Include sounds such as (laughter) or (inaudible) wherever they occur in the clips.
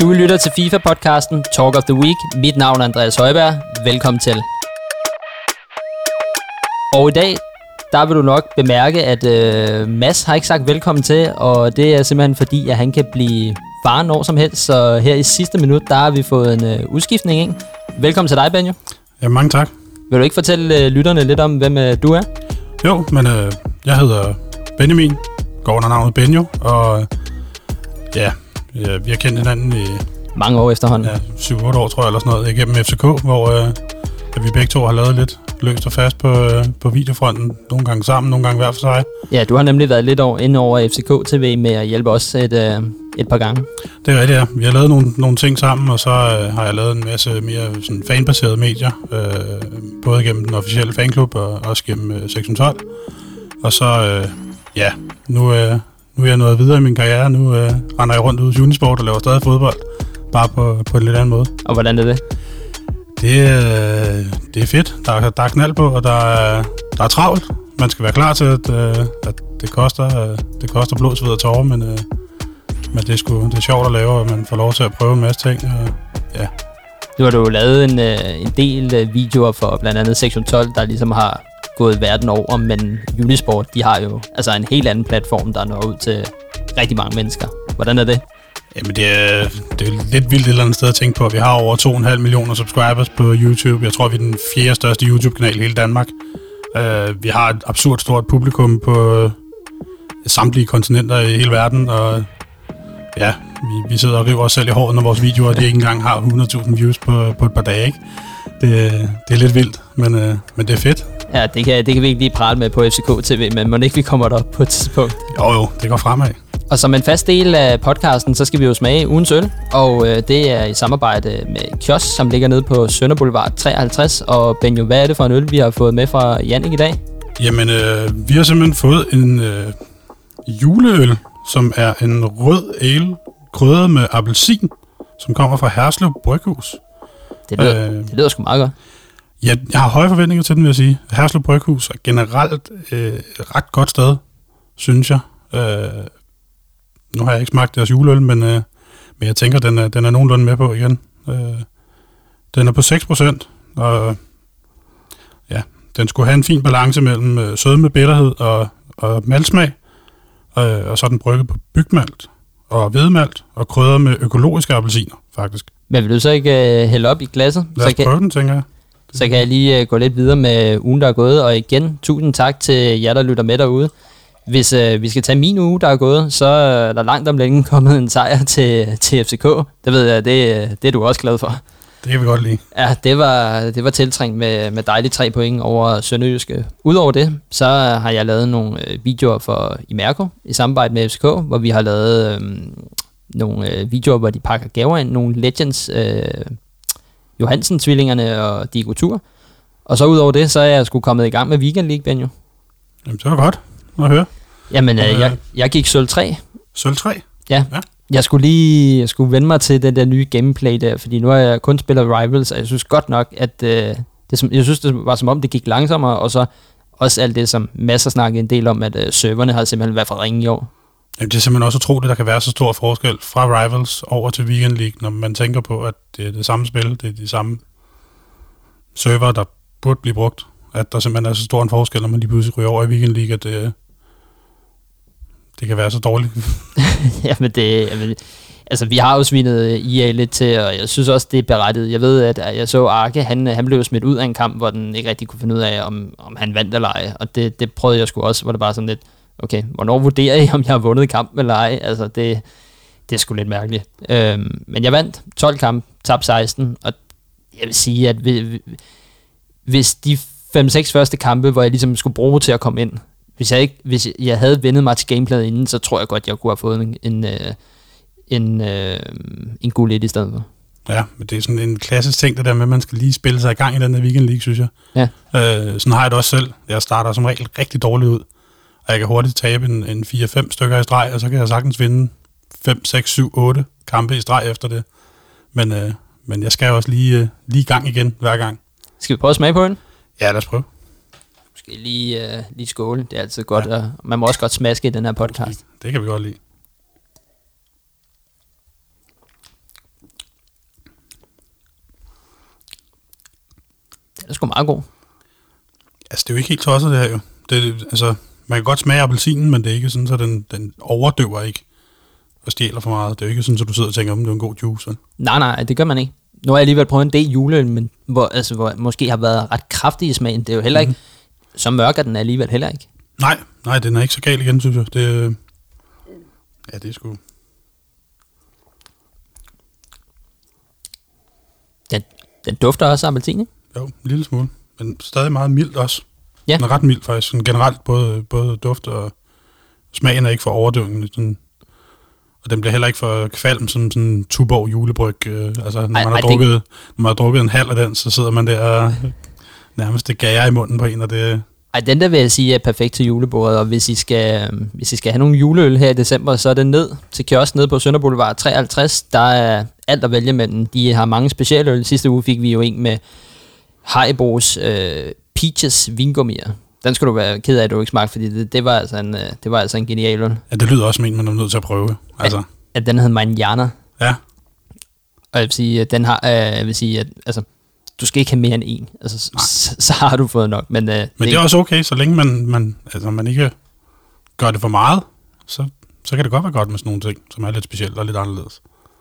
Du lytter til FIFA-podcasten Talk of the Week. Mit navn er Andreas Højberg. Velkommen til. Og i dag, der vil du nok bemærke, at øh, Mads har ikke sagt velkommen til, og det er simpelthen fordi, at han kan blive far når som helst. Så her i sidste minut, der har vi fået en øh, udskiftning ind. Velkommen til dig, Benjo. Ja, mange tak. Vil du ikke fortælle øh, lytterne lidt om, hvem øh, du er? Jo, men øh, jeg hedder Benjamin, går under navnet Benjo, og ja, ja, vi har kendt hinanden i Mange år efterhånden. ja, 7-8 år, tror jeg, eller sådan noget, igennem FCK, hvor øh, at vi begge to har lavet lidt løst og fast på, øh, på videofronten. Nogle gange sammen, nogle gange hver for sig. Ja, du har nemlig været lidt over, inde over FCK TV med at hjælpe os et, øh, et par gange. Det er rigtigt, ja. Vi har lavet nogle, nogle ting sammen, og så øh, har jeg lavet en masse mere sådan, fanbaserede medier, øh, både gennem den officielle fanklub og også gennem øh, 612. Og så, øh, ja, nu, øh, nu er jeg nået videre i min karriere. Nu øh, render jeg rundt ud hos Unisport og laver stadig fodbold, bare på, på en lidt anden måde. Og hvordan er det? Det, øh, det er fedt. Der, er- der er knald på, og der er, der er travlt. Man skal være klar til, at, øh, at det, koster, øh, det koster blod, sved og tårer, men, øh, men det, er sgu, det er sjovt at lave, og man får lov til at prøve en masse ting. Og, ja. Nu har du jo lavet en, øh, en del øh, videoer for blandt andet Sektion 12, der ligesom har gået verden over, men Unisport, de har jo altså en helt anden platform, der når ud til rigtig mange mennesker. Hvordan er det? Jamen, det er, det er lidt vildt et eller andet sted at tænke på. Vi har over 2,5 millioner subscribers på YouTube. Jeg tror, vi er den fjerde største YouTube-kanal i hele Danmark. Uh, vi har et absurd stort publikum på øh, samtlige kontinenter i hele verden, og ja, vi, vi sidder og river os selv i håret, når vores videoer de ikke engang har 100.000 views på, på et par dage. Ikke? Det, det er lidt vildt, men, uh, men det er fedt. Ja, det kan, det kan vi ikke lige prale med på FCK TV, men må ikke vi kommer derop på et tidspunkt. Jo jo, det går fremad. Og som en fast del af podcasten, så skal vi jo smage ugens øl, og øh, det er i samarbejde med Kiosk, som ligger nede på Sønder Boulevard 53. Og Benjo, hvad er det for en øl, vi har fået med fra Jannik i dag? Jamen, øh, vi har simpelthen fået en øh, juleøl, som er en rød ale krydret med appelsin, som kommer fra Herslev Bryghus. Det lyder, øh. Det lyder sgu meget godt. Jeg, jeg har høje forventninger til den, vil jeg sige. Herslev Bryghus er generelt øh, et ret godt sted, synes jeg. Øh, nu har jeg ikke smagt deres juleøl, men, øh, men jeg tænker, den er, den er nogenlunde med på igen. Øh, den er på 6%, og ja, den skulle have en fin balance mellem øh, sødme, bitterhed og, og maltsmag. Øh, og så er den brygget på bygmalt og hvedemalt og krydret med økologiske appelsiner, faktisk. Men vil du så ikke øh, hælde op i glasset? Lad så os kan, prøve den, tænker jeg. så kan jeg lige øh, gå lidt videre med ugen, der er gået. Og igen, tusind tak til jer, der lytter med derude. Hvis øh, vi skal tage min uge, der er gået, så er der langt om længe kommet en sejr til, til FCK. Det ved jeg, det, øh, det er du også glad for. Det kan vi godt lide. Ja, det var, det var tiltrængt med, med dejlige tre point over Sønderjyske. Udover det, så har jeg lavet nogle øh, videoer for Imerco i samarbejde med FCK, hvor vi har lavet øh, nogle øh, videoer, hvor de pakker gaver ind. Nogle Legends, øh, Johansen-tvillingerne og Diego Tur. Og så udover det, så er jeg sgu kommet i gang med Weekend League, Benjo. Jamen, det var godt at høre. Jamen, Øh. jeg, jeg gik sølv 3. Sølv 3. Ja. Ja. Jeg skulle lige jeg skulle vende mig til den der nye gameplay der, fordi nu har jeg kun spillet Rivals, og jeg synes godt nok, at øh, det, som, jeg synes, det var som om, det gik langsommere, og så også alt det, som masser snakkede en del om, at øh, serverne har simpelthen været for ringe i år. Jamen, det er simpelthen også utroligt, at der kan være så stor forskel fra Rivals over til Weekend League, når man tænker på, at det er det samme spil, det er de samme server, der burde blive brugt. At der simpelthen er så stor en forskel, når man lige pludselig ryger over i Weekend League, at det, det kan være så dårligt. (laughs) (laughs) Jamen det, jamen, altså vi har jo svinet øh, EA lidt til, og jeg synes også, det er berettiget. Jeg ved, at jeg så Arke, han, han blev smidt ud af en kamp, hvor den ikke rigtig kunne finde ud af, om, om han vandt eller ej. Og det, det prøvede jeg sgu også, hvor det bare sådan lidt, okay, hvornår vurderer I, om jeg har vundet kampen eller ej? Altså det, det er sgu lidt mærkeligt. Øhm, men jeg vandt 12 kampe, tabte 16, og jeg vil sige, at vi, vi, hvis de 5-6 første kampe, hvor jeg ligesom skulle bruge til at komme ind, hvis jeg, ikke, hvis jeg havde vendet mig til gameplayet inden, så tror jeg godt, jeg kunne have fået en, en, øh, en, øh, en god lidt i stedet for. Ja, men det er sådan en klassisk ting, det der med, at man skal lige spille sig i gang i den her Weekend League, synes jeg. Ja. Øh, sådan har jeg det også selv. Jeg starter som regel rigtig dårligt ud, og jeg kan hurtigt tabe en, en 4-5 stykker i streg, og så kan jeg sagtens vinde 5, 6, 7, 8 kampe i streg efter det. Men, øh, men jeg skal jo også lige, øh, lige i gang igen hver gang. Skal vi prøve at smage på den? Ja, lad os prøve skal lige, øh, lige skåle. Det er altid godt. Ja. Og man må også godt smaske i den her podcast. Det kan vi godt lide. Den er sgu meget god. Altså, det er jo ikke helt tosset, det her jo. Det, altså, man kan godt smage appelsinen, men det er ikke sådan, så den, den overdøver ikke og stjæler for meget. Det er jo ikke sådan, at du sidder og tænker, om det er en god juice. Nej, nej, det gør man ikke. Nu har jeg alligevel prøvet en del juleøl, men hvor, altså, hvor måske har været ret kraftig i smagen. Det er jo heller ikke. Mhm så mørk er den alligevel heller ikke. Nej, nej, den er ikke så gal igen, synes jeg. Det, øh, ja, det er sgu... Den, den dufter også af appelsin, ikke? Jo, en lille smule. Men stadig meget mildt også. Ja. Den er ret mild faktisk. Sådan generelt både, både duft og smagen er ikke for overdøvende. Sådan, og den bliver heller ikke for kvalm som sådan en Tuborg julebryg. Øh, altså, når, Ej, man har ej, det- drukket, når man har drukket en halv af den, så sidder man der og nærmest det gager i munden på en, og det... Ej, den der vil jeg sige er perfekt til julebordet, og hvis I skal, øhm, hvis I skal have nogle juleøl her i december, så er det ned til kiosk nede på Sønder Boulevard 53. Der er alt at vælge mellem. De har mange specialøl. Sidste uge fik vi jo en med Haribos øh, Peaches vingummier. Den skulle du være ked af, at du ikke smagte, fordi det, det, var, altså en, øh, det var altså en genial øl. Ja, det lyder også som en, man er nødt til at prøve. Altså, At den hed Manjana. ja. Og jeg vil sige, at den har, øh, jeg vil sige, at altså, du skal ikke have mere end en. Altså, (laughs) så, så, har du fået nok. Men, øh, Men det er også okay, så længe man, man, altså, man ikke gør det for meget, så, så kan det godt være godt med sådan nogle ting, som er lidt specielt og lidt anderledes.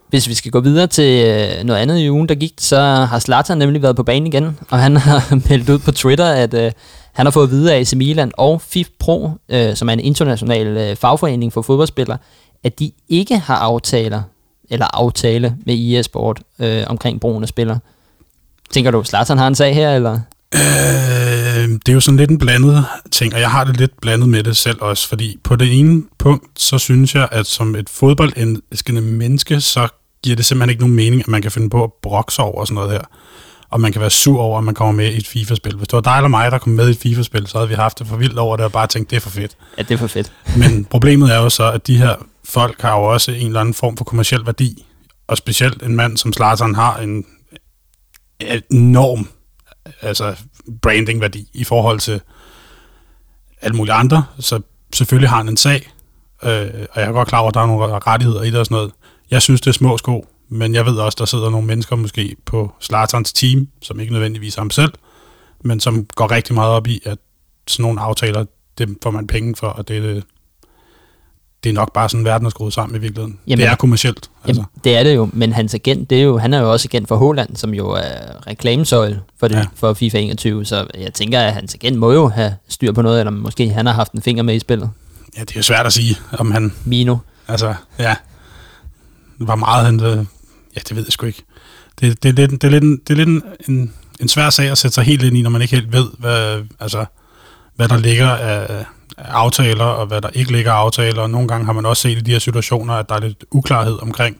Hvis vi skal gå videre til øh, noget andet i ugen, der gik, så har Zlatan nemlig været på banen igen, og han (laughs) har meldt ud på Twitter, at øh, han har fået at vide af AC Milan og FIF Pro, øh, som er en international øh, fagforening for fodboldspillere, at de ikke har aftaler eller aftale med EA Sport øh, omkring brugen af spillere. Tænker du, Zlatan har en sag her, eller? Øh, det er jo sådan lidt en blandet ting, og jeg har det lidt blandet med det selv også, fordi på det ene punkt, så synes jeg, at som et fodboldelskende menneske, så giver det simpelthen ikke nogen mening, at man kan finde på at brokse over sådan noget her. Og man kan være sur over, at man kommer med i et FIFA-spil. Hvis det var dig eller mig, der kom med i et FIFA-spil, så havde vi haft det for vildt over det, og bare tænkt, det er for fedt. Ja, det er for fedt. (laughs) Men problemet er jo så, at de her folk har jo også en eller anden form for kommersiel værdi. Og specielt en mand som Zlatan har en enorm altså branding-værdi i forhold til alle mulige andre. Så selvfølgelig har han en sag, øh, og jeg er godt klar over, at der er nogle rettigheder i det og sådan noget. Jeg synes, det er små sko, men jeg ved også, der sidder nogle mennesker måske på Zlatans team, som ikke nødvendigvis er ham selv, men som går rigtig meget op i, at sådan nogle aftaler, dem får man penge for, og det, det, det er nok bare sådan, verden er skruet sammen i virkeligheden. Jamen- det er kommercielt. Altså. Jamen, det er det jo, men hans agent, det er jo, han er jo også agent for Holland, som jo er reklamesøjle for, det, ja. For FIFA 21, så jeg tænker, at hans agent må jo have styr på noget, eller måske han har haft en finger med i spillet. Ja, det er jo svært at sige, om han Mino. Altså, ja. Hvor meget han... Øh, ja, det ved jeg sgu ikke. Det, det, er lidt, det er lidt, en, det er lidt en, en, en svær sag at sætte sig helt ind i, når man ikke helt ved, hvad, altså, hvad der ligger af aftaler, og hvad der ikke ligger af aftaler. Og nogle gange har man også set i de her situationer, at der er lidt uklarhed omkring.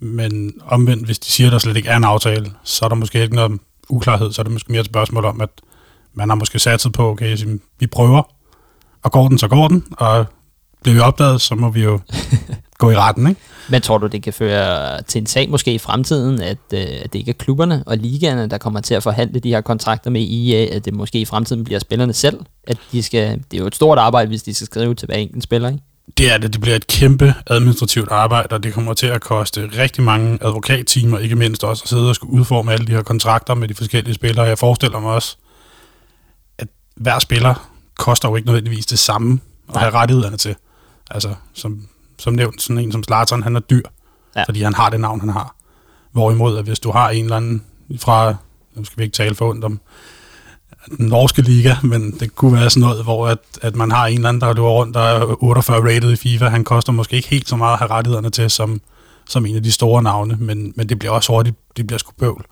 Men omvendt, hvis de siger, at der slet ikke er en aftale, så er der måske ikke noget uklarhed. Så er det måske mere et spørgsmål om, at man har måske satset på, okay, så vi prøver, og går den, så går den, og bliver vi opdaget, så må vi jo (laughs) gå i retten, ikke? Men tror du, det kan føre til en sag måske i fremtiden, at, øh, at det ikke er klubberne og ligaerne, der kommer til at forhandle de her kontrakter med EA, at det måske i fremtiden bliver spillerne selv? At de skal, det er jo et stort arbejde, hvis de skal skrive til hver enkelt spiller, ikke? Det er det. Det bliver et kæmpe administrativt arbejde, og det kommer til at koste rigtig mange advokattimer, ikke mindst også at sidde og skulle udforme alle de her kontrakter med de forskellige spillere. Jeg forestiller mig også, at hver spiller koster jo ikke nødvendigvis det samme at have rettighederne til. Altså, som, som nævnt, sådan en som Zlatan, han er dyr, ja. fordi han har det navn, han har. Hvorimod, at hvis du har en eller anden fra, nu skal vi ikke tale for ondt om den norske liga, men det kunne være sådan noget, hvor at, at man har en eller anden, der løber rundt, der er 48 rated i FIFA. Han koster måske ikke helt så meget at have rettighederne til, som, som en af de store navne, men, men det bliver også hurtigt, det bliver sgu bøvl.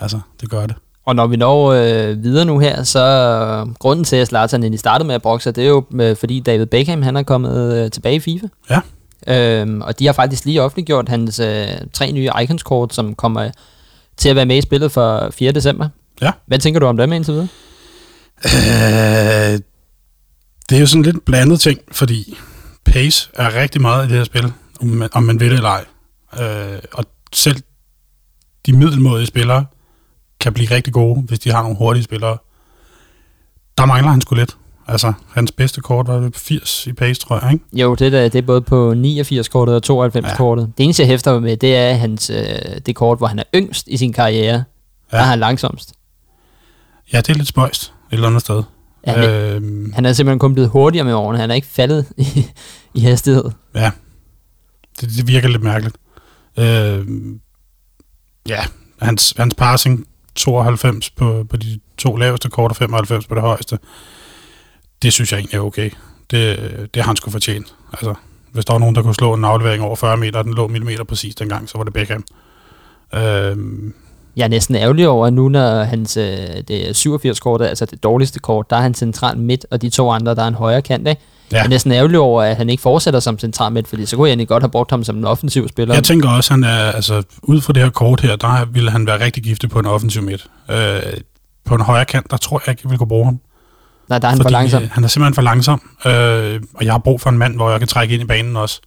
Altså, det gør det. Og når vi når øh, videre nu her, så øh, grunden til, at Zlatan egentlig startede med at brokse, det er jo øh, fordi David Beckham, han er kommet øh, tilbage i FIFA. Ja. Øhm, og de har faktisk lige offentliggjort hans øh, tre nye Icons-kort, som kommer til at være med i spillet for 4. december. Ja. Hvad tænker du om dem indtil videre? Øh, det er jo sådan lidt blandet ting, fordi pace er rigtig meget i det her spil, om man, om man vil det eller ej. Øh, og selv de middelmådige spillere kan blive rigtig gode, hvis de har nogle hurtige spillere. Der mangler han sgu lidt. Altså, hans bedste kort var det 80 i pace, tror jeg, ikke? Jo, det, der, det er både på 89-kortet og 92-kortet. Ja. Det eneste, jeg hæfter mig med, det er hans, øh, det kort, hvor han er yngst i sin karriere. Ja. Der er han langsomst. Ja, det er lidt spøjst et eller andet sted. Ja, han, øhm, han er simpelthen kun blevet hurtigere med årene. Han er ikke faldet (laughs) i, i hastighed. Ja, det, det virker lidt mærkeligt. Øhm, ja, hans, hans passing 92 på, på de to laveste kort og 95 på det højeste, det synes jeg egentlig er okay. Det, det har han sgu fortjent. Altså, hvis der var nogen, der kunne slå en aflevering over 40 meter, og den lå millimeter præcis dengang, så var det Beckham. Øhm, jeg er næsten ærgerlig over, at nu når hans, øh, det er 87 kort, altså det dårligste kort, der er han central midt, og de to andre, der er en højre kant, ikke? Ja. Jeg er næsten ærgerlig over, at han ikke fortsætter som central midt, fordi så kunne jeg egentlig godt have brugt ham som en offensiv spiller. Jeg tænker også, at han er, altså, ud fra det her kort her, der ville han være rigtig giftig på en offensiv midt. Øh, på en højre kant, der tror jeg ikke, jeg vil kunne bruge ham. Nej, der er han for langsom. Øh, han er simpelthen for langsom, øh, og jeg har brug for en mand, hvor jeg kan trække ind i banen også.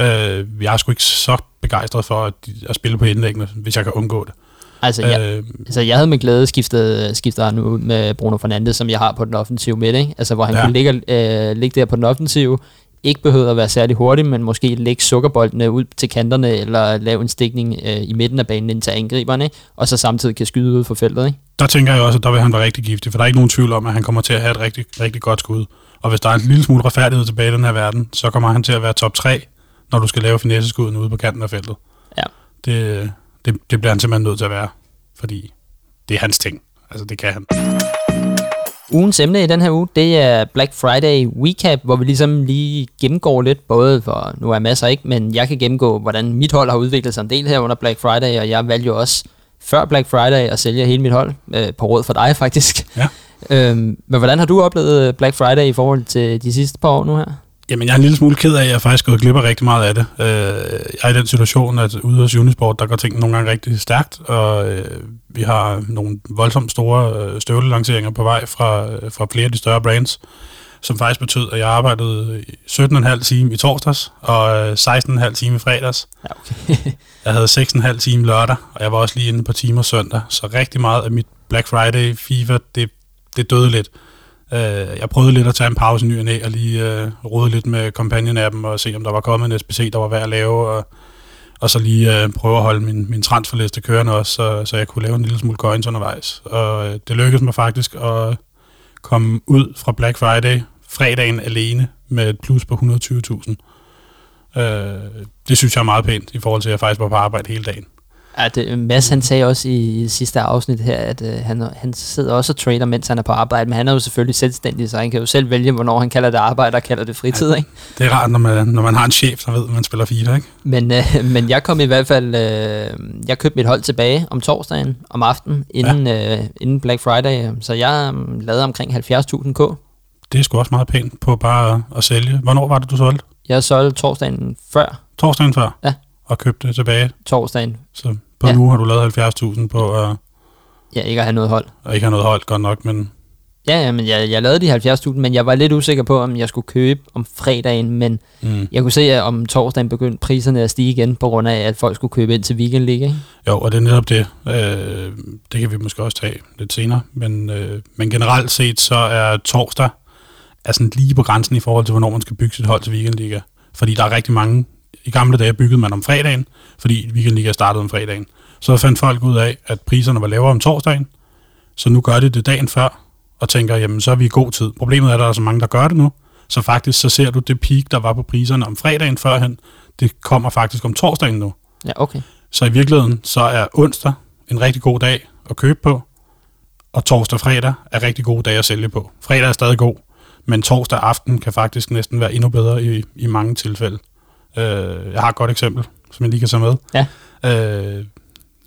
Øh, jeg er sgu ikke så begejstret for at, at spille på indlæggene, hvis jeg kan undgå det. Altså, jeg, øh, altså, jeg havde med glæde skiftet, skiftet han ud med Bruno Fernandes, som jeg har på den offensive midt, ikke? Altså, hvor han ja. kunne ligge, øh, ligge der på den offensive, ikke behøvede at være særlig hurtig, men måske lægge sukkerboldene ud til kanterne, eller lave en stikning øh, i midten af banen ind til angriberne, og så samtidig kan skyde ud for feltet. Ikke? Der tænker jeg også, at der vil han være rigtig giftig, for der er ikke nogen tvivl om, at han kommer til at have et rigtig, rigtig godt skud. Og hvis der er en lille smule retfærdighed tilbage i den her verden, så kommer han til at være top 3, når du skal lave finesseskuden ude på kanten af feltet. Ja. Det, det, det bliver han simpelthen nødt til at være, fordi det er hans ting. Altså, det kan han. Ugens emne i den her uge, det er Black Friday Recap, hvor vi ligesom lige gennemgår lidt, både for, nu er masser ikke, men jeg kan gennemgå, hvordan mit hold har udviklet sig en del her under Black Friday, og jeg valgte jo også før Black Friday at sælge hele mit hold, øh, på råd for dig faktisk. Ja. (laughs) Øhm, men hvordan har du oplevet Black Friday i forhold til de sidste par år nu her? Jamen, jeg er en lille smule ked af, at jeg faktisk gået glip af rigtig meget af det. Øh, jeg er i den situation, at ude hos Unisport, der går ting nogle gange rigtig stærkt, og øh, vi har nogle voldsomt store øh, støvlelanceringer på vej fra, fra flere af de større brands, som faktisk betød, at jeg arbejdede 17,5 time i torsdags, og 16,5 time i fredags. Ja, okay. (laughs) jeg havde 6,5 time lørdag, og jeg var også lige inde på timer søndag, så rigtig meget af mit Black Friday fever, det, det døde lidt. Øh, jeg prøvede lidt at tage en pause ny og næ, og lige øh, rode lidt med companion-appen og se, om der var kommet en SPC, der var værd at lave, og, og så lige øh, prøve at holde min, min transferliste kørende også, så, så jeg kunne lave en lille smule coins undervejs. Og øh, det lykkedes mig faktisk at komme ud fra Black Friday fredagen alene med et plus på 120.000. Øh, det synes jeg er meget pænt i forhold til, at jeg faktisk var på arbejde hele dagen. Ja, det, Mads han sagde også i, i sidste afsnit her, at øh, han, han sidder også og trader, mens han er på arbejde, men han er jo selvfølgelig selvstændig, så han kan jo selv vælge, hvornår han kalder det arbejde og kalder det fritid. Ja, ikke? Det er rart, når man, når man har en chef, der ved, at man spiller fire, ikke? Men, øh, men jeg kom i hvert fald, øh, jeg købte mit hold tilbage om torsdagen, om aftenen, inden, ja. øh, inden Black Friday, så jeg øh, lavede omkring 70.000 k. Det er sgu også meget pænt på bare at, at sælge. Hvornår var det, du solgte? Jeg solgte torsdagen før. Torsdagen før? Ja. Og købte tilbage? Torsdagen. Så på ja. nu har du lavet 70.000 på at... Ja, ikke at have noget hold. Og ikke have noget hold, godt nok, men... Ja, ja men jeg, jeg lavede de 70.000, men jeg var lidt usikker på, om jeg skulle købe om fredagen, men mm. jeg kunne se, at om torsdagen begyndte priserne at stige igen, på grund af, at folk skulle købe ind til Weekend ikke? Jo, og det er netop det. Øh, det kan vi måske også tage lidt senere, men, øh, men generelt set, så er torsdag er sådan lige på grænsen i forhold til, hvornår man skal bygge sit hold til Weekend League. Fordi der er rigtig mange i gamle dage byggede man om fredagen, fordi Weekend startede om fredagen. Så fandt folk ud af, at priserne var lavere om torsdagen, så nu gør de det dagen før, og tænker, jamen så er vi i god tid. Problemet er, at der er så mange, der gør det nu, så faktisk så ser du det peak, der var på priserne om fredagen førhen, det kommer faktisk om torsdagen nu. Ja, okay. Så i virkeligheden, så er onsdag en rigtig god dag at købe på, og torsdag og fredag er rigtig gode dage at sælge på. Fredag er stadig god, men torsdag aften kan faktisk næsten være endnu bedre i, i mange tilfælde. Øh, jeg har et godt eksempel, som jeg lige kan tage med. Ja. Øh,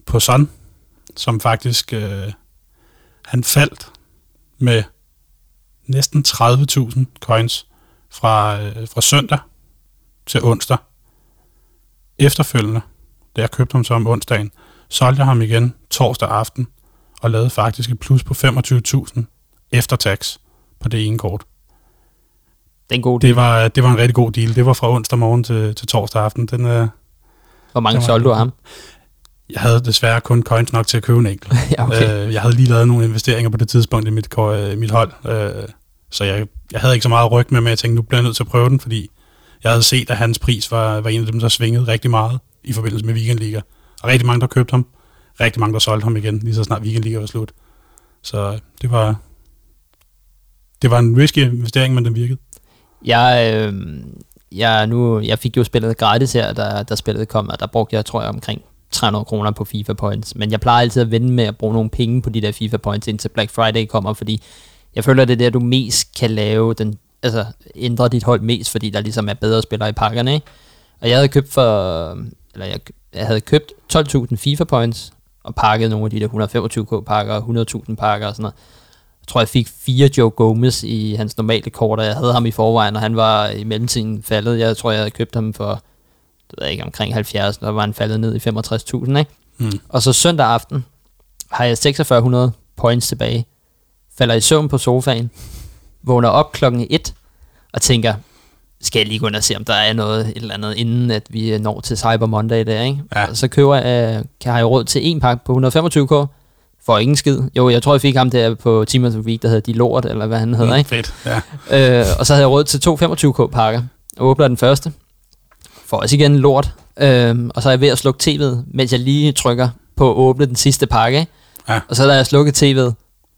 på Son, som faktisk, øh, han faldt med næsten 30.000 coins fra, øh, fra søndag til onsdag. Efterfølgende, da jeg købte ham så om onsdagen, solgte jeg ham igen torsdag aften og lavede faktisk et plus på 25.000 efter tax på det ene kort. Det, er en god det, var, det var en rigtig god deal. Det var fra onsdag morgen til, til torsdag aften. Den, øh, Hvor mange solgte du af ham? Jeg havde desværre kun coins nok til at købe en enkelt. (laughs) ja, okay. øh, jeg havde lige lavet nogle investeringer på det tidspunkt i mit, øh, mit hold, øh, så jeg, jeg havde ikke så meget ryg med, men jeg tænkte, nu bliver jeg nødt til at prøve den, fordi jeg havde set, at hans pris var, var en af dem, der svingede rigtig meget i forbindelse med Weekend League. Og rigtig mange, der købte ham. Rigtig mange, der solgte ham igen, lige så snart Weekend League var slut. Så det var, det var en risky investering, men den virkede. Jeg, øh, jeg, nu, jeg fik jo spillet gratis her, da, da spillet kom, og der brugte jeg, tror jeg, omkring 300 kroner på FIFA Points. Men jeg plejer altid at vende med at bruge nogle penge på de der FIFA Points, indtil Black Friday kommer, fordi jeg føler, det er der, du mest kan lave den, altså ændre dit hold mest, fordi der ligesom er bedre spillere i pakkerne, ikke? Og jeg havde købt for, eller jeg, jeg havde købt 12.000 FIFA Points, og pakket nogle af de der 125k pakker, 100.000 pakker og sådan noget. Tror, jeg fik fire Joe Gomez i hans normale kort, og jeg havde ham i forvejen, og han var i mellemtiden faldet. Jeg tror, jeg havde købt ham for, det ved jeg ikke, omkring 70, og var han faldet ned i 65.000, ikke? Mm. Og så søndag aften har jeg 4600 points tilbage, falder i søvn på sofaen, vågner op klokken 1 og tænker, skal jeg lige gå ind og se, om der er noget et eller andet, inden at vi når til Cyber Monday der, ikke? Ja. Og så køber jeg, kan jeg råd til en pakke på 125k, for ingen skid. Jo, jeg tror, jeg fik ham der på the Week, der hedder De Lort, eller hvad han hedder, mm, ikke? Fedt, ja. Øh, og så havde jeg råd til to 25k pakker. Jeg åbner den første. Får også igen lort. Øh, og så er jeg ved at slukke tv'et, mens jeg lige trykker på at åbne den sidste pakke. Ja. Og så da jeg slukket tv'et,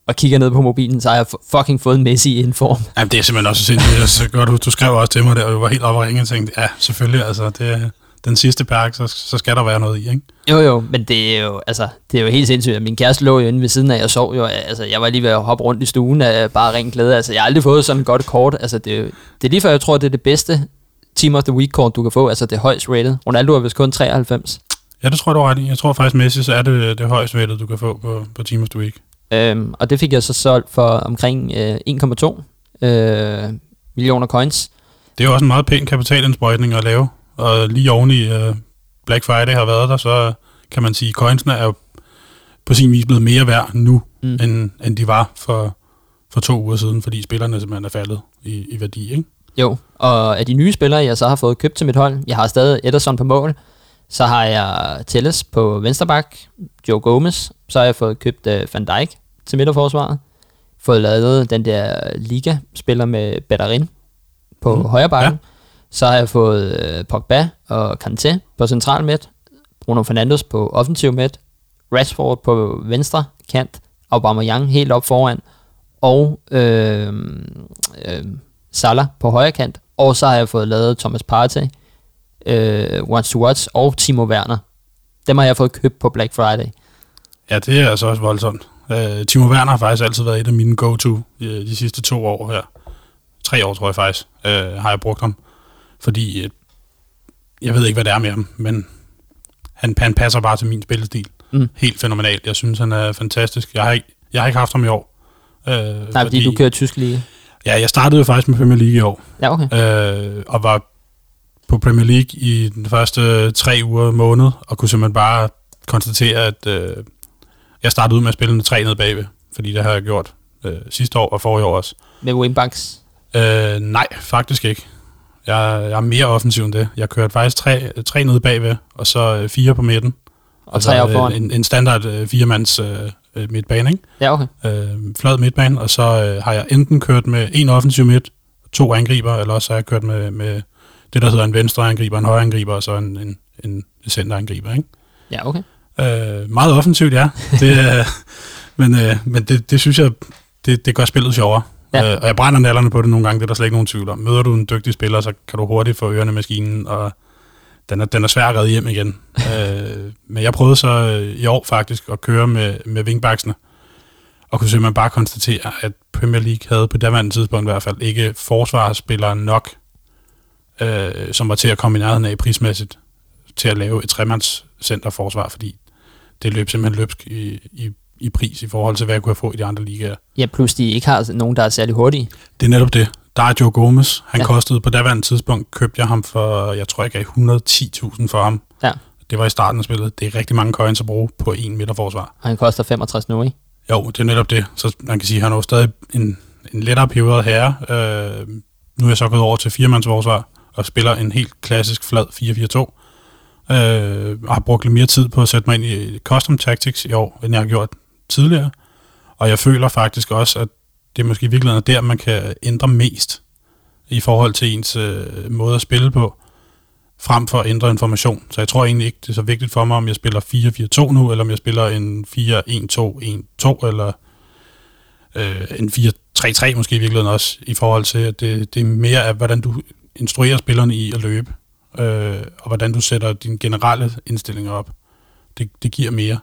og kigger ned på mobilen, så har jeg fucking fået en Messi i en form. Jamen, det er simpelthen også sindssygt. Så godt, du, du skrev også til mig der, og du var helt oppe og ringe og tænkte, ja, selvfølgelig, altså, det den sidste pakke, så, så skal der være noget i, ikke? Jo, jo, men det er jo, altså, det er jo helt sindssygt. Min kæreste lå jo inde ved siden af, jeg sov jo, altså, jeg var lige ved at hoppe rundt i stuen af bare ren glæde. Altså, jeg har aldrig fået sådan et godt kort. Altså, det, er, det er lige før, jeg tror, det er det bedste Team of the Week kort, du kan få. Altså, det er højst rated. Ronaldo er vist kun 93. Ja, det tror jeg, du ret i. Jeg tror faktisk, Messi så er det det højst rated, du kan få på, på Team of the Week. Øhm, og det fik jeg så solgt for omkring øh, 1,2 øh, millioner coins. Det er jo også en meget pæn kapitalindsprøjtning at lave. Og lige oven i øh, Black Friday har været der, så kan man sige, at coinsene er jo på sin vis blevet mere værd nu, mm. end, end de var for, for to uger siden, fordi spillerne simpelthen er faldet i, i værdi, ikke? Jo, og af de nye spillere, jeg så har fået købt til mit hold, jeg har stadig Ederson på mål, så har jeg Telles på vensterbak, Joe Gomez, så har jeg fået købt uh, Van Dijk til midterforsvaret, fået lavet den der liga-spiller med Batterin på mm. højre bakken, ja så har jeg fået øh, Pogba og Kanté på central midt, Bruno Fernandes på offensiv midt, Rashford på venstre kant, Aubameyang helt op foran, og øh, øh, Salah på højre kant, og så har jeg fået lavet Thomas Partey, øh, Once to Watch og Timo Werner. Dem har jeg fået købt på Black Friday. Ja, det er altså også voldsomt. Øh, Timo Werner har faktisk altid været et af mine go-to øh, de sidste to år her. Tre år, tror jeg faktisk, øh, har jeg brugt ham. Fordi, uh, jeg ved ikke, hvad det er med ham, men han, han passer bare til min spillestil. Mm. Helt fænomenalt. Jeg synes, han er fantastisk. Jeg har ikke, jeg har ikke haft ham i år. Uh, Nej, fordi, fordi du kører tysk lige. Ja, jeg startede jo faktisk med Premier League i år. Ja, okay. Uh, og var på Premier League i den første tre uger måned, og kunne simpelthen bare konstatere, at øh, jeg startede ud med at spille med tre ned bagved, fordi det har jeg gjort øh, sidste år og forrige år også. Med wingbacks? Øh, nej, faktisk ikke. Jeg, jeg er mere offensiv end det. Jeg kørte faktisk tre, tre nede bagved, og så øh, fire på midten. Og, og tre op foran? En, en standard øh, firemands øh, øh, midtbane, ikke? Ja, okay. Øh, flad midtbane, og så øh, har jeg enten kørt med en offensiv midt, to angriber, eller også har jeg kørt med, med det, der hedder en venstre angriber, en højre angriber, og så en, en, en center angriber, ikke? Ja, okay. Øh, meget offensivt, ja. Det, øh, (laughs) men øh, men det, det synes jeg, det, det gør spillet sjovere. Ja. Øh, og jeg brænder nallerne på det nogle gange, det er der slet ikke nogen tvivl om. Møder du en dygtig spiller, så kan du hurtigt få ørerne i maskinen, og den er, den er svær at redde hjem igen. (laughs) øh, men jeg prøvede så øh, i år faktisk at køre med, med wingbacksene, og kunne simpelthen bare konstatere, at Premier League havde på daværende tidspunkt i hvert fald ikke forsvarsspillere nok øh, som var til at komme i nærheden af prismæssigt, til at lave et tremands centerforsvar, fordi det løb simpelthen løbsk i, i, i pris i forhold til, hvad jeg kunne have fået i de andre ligaer. Ja, plus de ikke har nogen, der er særlig hurtige. Det er netop det. Der er Joe Gomez. Han ja. kostede på daværende tidspunkt, købte jeg ham for, jeg tror jeg gav 110.000 for ham. Ja. Det var i starten af spillet. Det er rigtig mange coins at bruge på en midterforsvar. Og han koster 65 nu, ikke? Jo, det er netop det. Så man kan sige, at han er stadig en, en lettere periode her. Øh, nu er jeg så gået over til firemandsforsvar og spiller en helt klassisk flad 4-4-2. Øh, og har brugt lidt mere tid på at sætte mig ind i custom tactics i år, end jeg har gjort tidligere. Og jeg føler faktisk også, at det er måske i virkeligheden der, man kan ændre mest i forhold til ens øh, måde at spille på, frem for at ændre information. Så jeg tror egentlig ikke, det er så vigtigt for mig, om jeg spiller 4-4-2 nu, eller om jeg spiller en 4-1-2-1-2, eller øh, en 4-3-3 måske i virkeligheden også, i forhold til, at det, det er mere af, hvordan du instruerer spillerne i at løbe, øh, og hvordan du sætter dine generelle indstillinger op. Det, det giver mere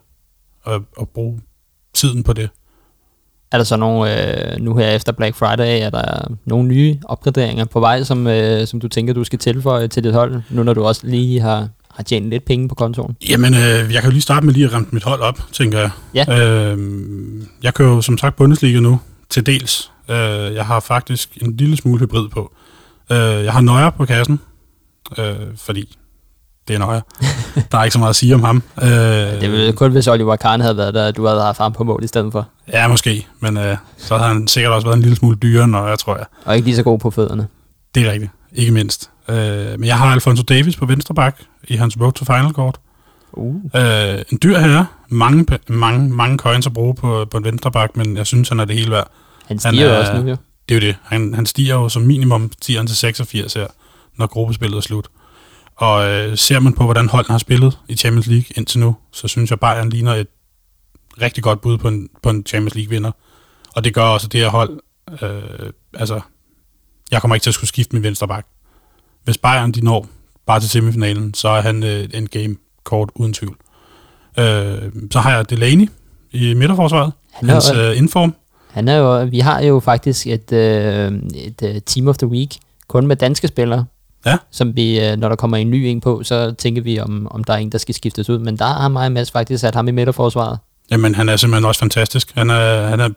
at, at bruge tiden på det. Er der så nogle, øh, nu her efter Black Friday, er der nogle nye opgraderinger på vej, som, øh, som du tænker, du skal tilføje til dit hold, nu når du også lige har, har tjent lidt penge på kontoen? Jamen, øh, jeg kan jo lige starte med lige at ramme mit hold op, tænker jeg. Ja. Øh, jeg kører jo som sagt Bundesliga nu, til dels. Øh, jeg har faktisk en lille smule hybrid på. Øh, jeg har Nøjer på kassen, øh, fordi det er Nøjer. Der er ikke så meget at sige om ham. Øh, Det vel kun, hvis Oliver Kahn havde været der, du havde haft ham på mål i stedet for. Ja, måske, men øh, så har han sikkert også været en lille smule dyrere end Nøjer, tror jeg. Og ikke lige så god på fødderne. Det er rigtigt, ikke mindst. Øh, men jeg har Alfonso Davis på venstre bak i hans Road to Final kort. Uh. Øh, en dyr herre. Mange, mange, mange coins at bruge på, på en venstre bak, men jeg synes, han er det hele værd. Han stiger jo er- også nu, jo. Det er jo det. Han, han stiger jo som minimum stiger han til 86 her, når gruppespillet er slut. Og øh, ser man på, hvordan holdene har spillet i Champions League indtil nu, så synes jeg, Bayern ligner et rigtig godt bud på en, på en Champions League-vinder. Og det gør også, at det her hold... Øh, altså, jeg kommer ikke til at skulle skifte min venstre bak. Hvis Bayern de når bare til semifinalen, så er han øh, en game kort uden tvivl. Øh, så har jeg Delaney i midterforsvaret. Han Hans øh, inform. han er jo, vi har jo faktisk et, øh, et uh, Team of the Week, kun med danske spillere. Ja. Som vi, øh, når der kommer en ny en på, så tænker vi, om, om der er en, der skal skiftes ud. Men der har mig og Mads faktisk sat ham i midterforsvaret. Jamen, han er simpelthen også fantastisk. Han er, han er,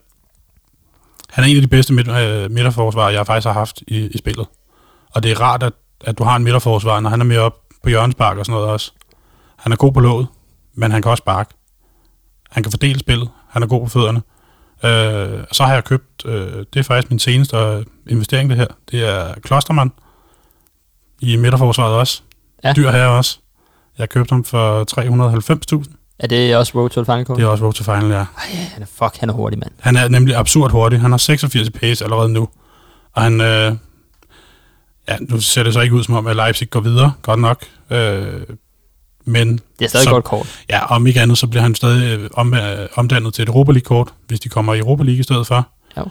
han er en af de bedste midt, øh, midterforsvarer, jeg faktisk har haft i, i spillet. Og det er rart, at, at du har en midterforsvar, når han er med op på hjørnespark og sådan noget også. Han er god på låget, men han kan også sparke. Han kan fordele spillet. Han er god på fødderne. Øh, så har jeg købt, øh, det er faktisk min seneste øh, investering det her, det er Klostermann i midterforsvaret også. Ja. Dyr her også. Jeg købte ham for 390.000. Er det også Road to the Final Call? Det er også road to final, ja. Ej, han er, fuck, han er hurtig, mand. Han er nemlig absurd hurtig. Han har 86 i pace allerede nu. Og han... Øh, ja, nu ser det så ikke ud som om, at Leipzig går videre, godt nok. Øh, men Det er stadig Så- godt kort. ja, om ikke andet, så bliver han stadig øh, om, øh, omdannet til et Europa League-kort, hvis de kommer i Europa League i stedet for. Ja.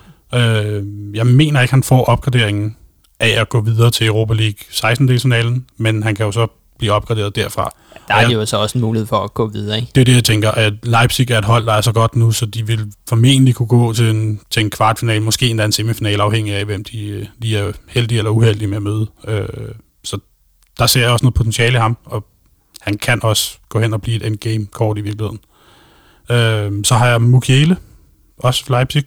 Øh, jeg mener ikke, han får opgraderingen af at gå videre til Europa League 16-delsfinalen, men han kan jo så blive opgraderet derfra. Der er ja. jo så også en mulighed for at gå videre, ikke? Det er det, jeg tænker, at Leipzig er et hold, der er så godt nu, så de vil formentlig kunne gå til en, til en kvartfinal, måske endda en semifinal, afhængig af, hvem de, øh, de er heldige eller uheldige med at møde. Øh, så der ser jeg også noget potentiale i ham, og han kan også gå hen og blive et endgame-kort i virkeligheden. Øh, så har jeg Mukiele, også for Leipzig,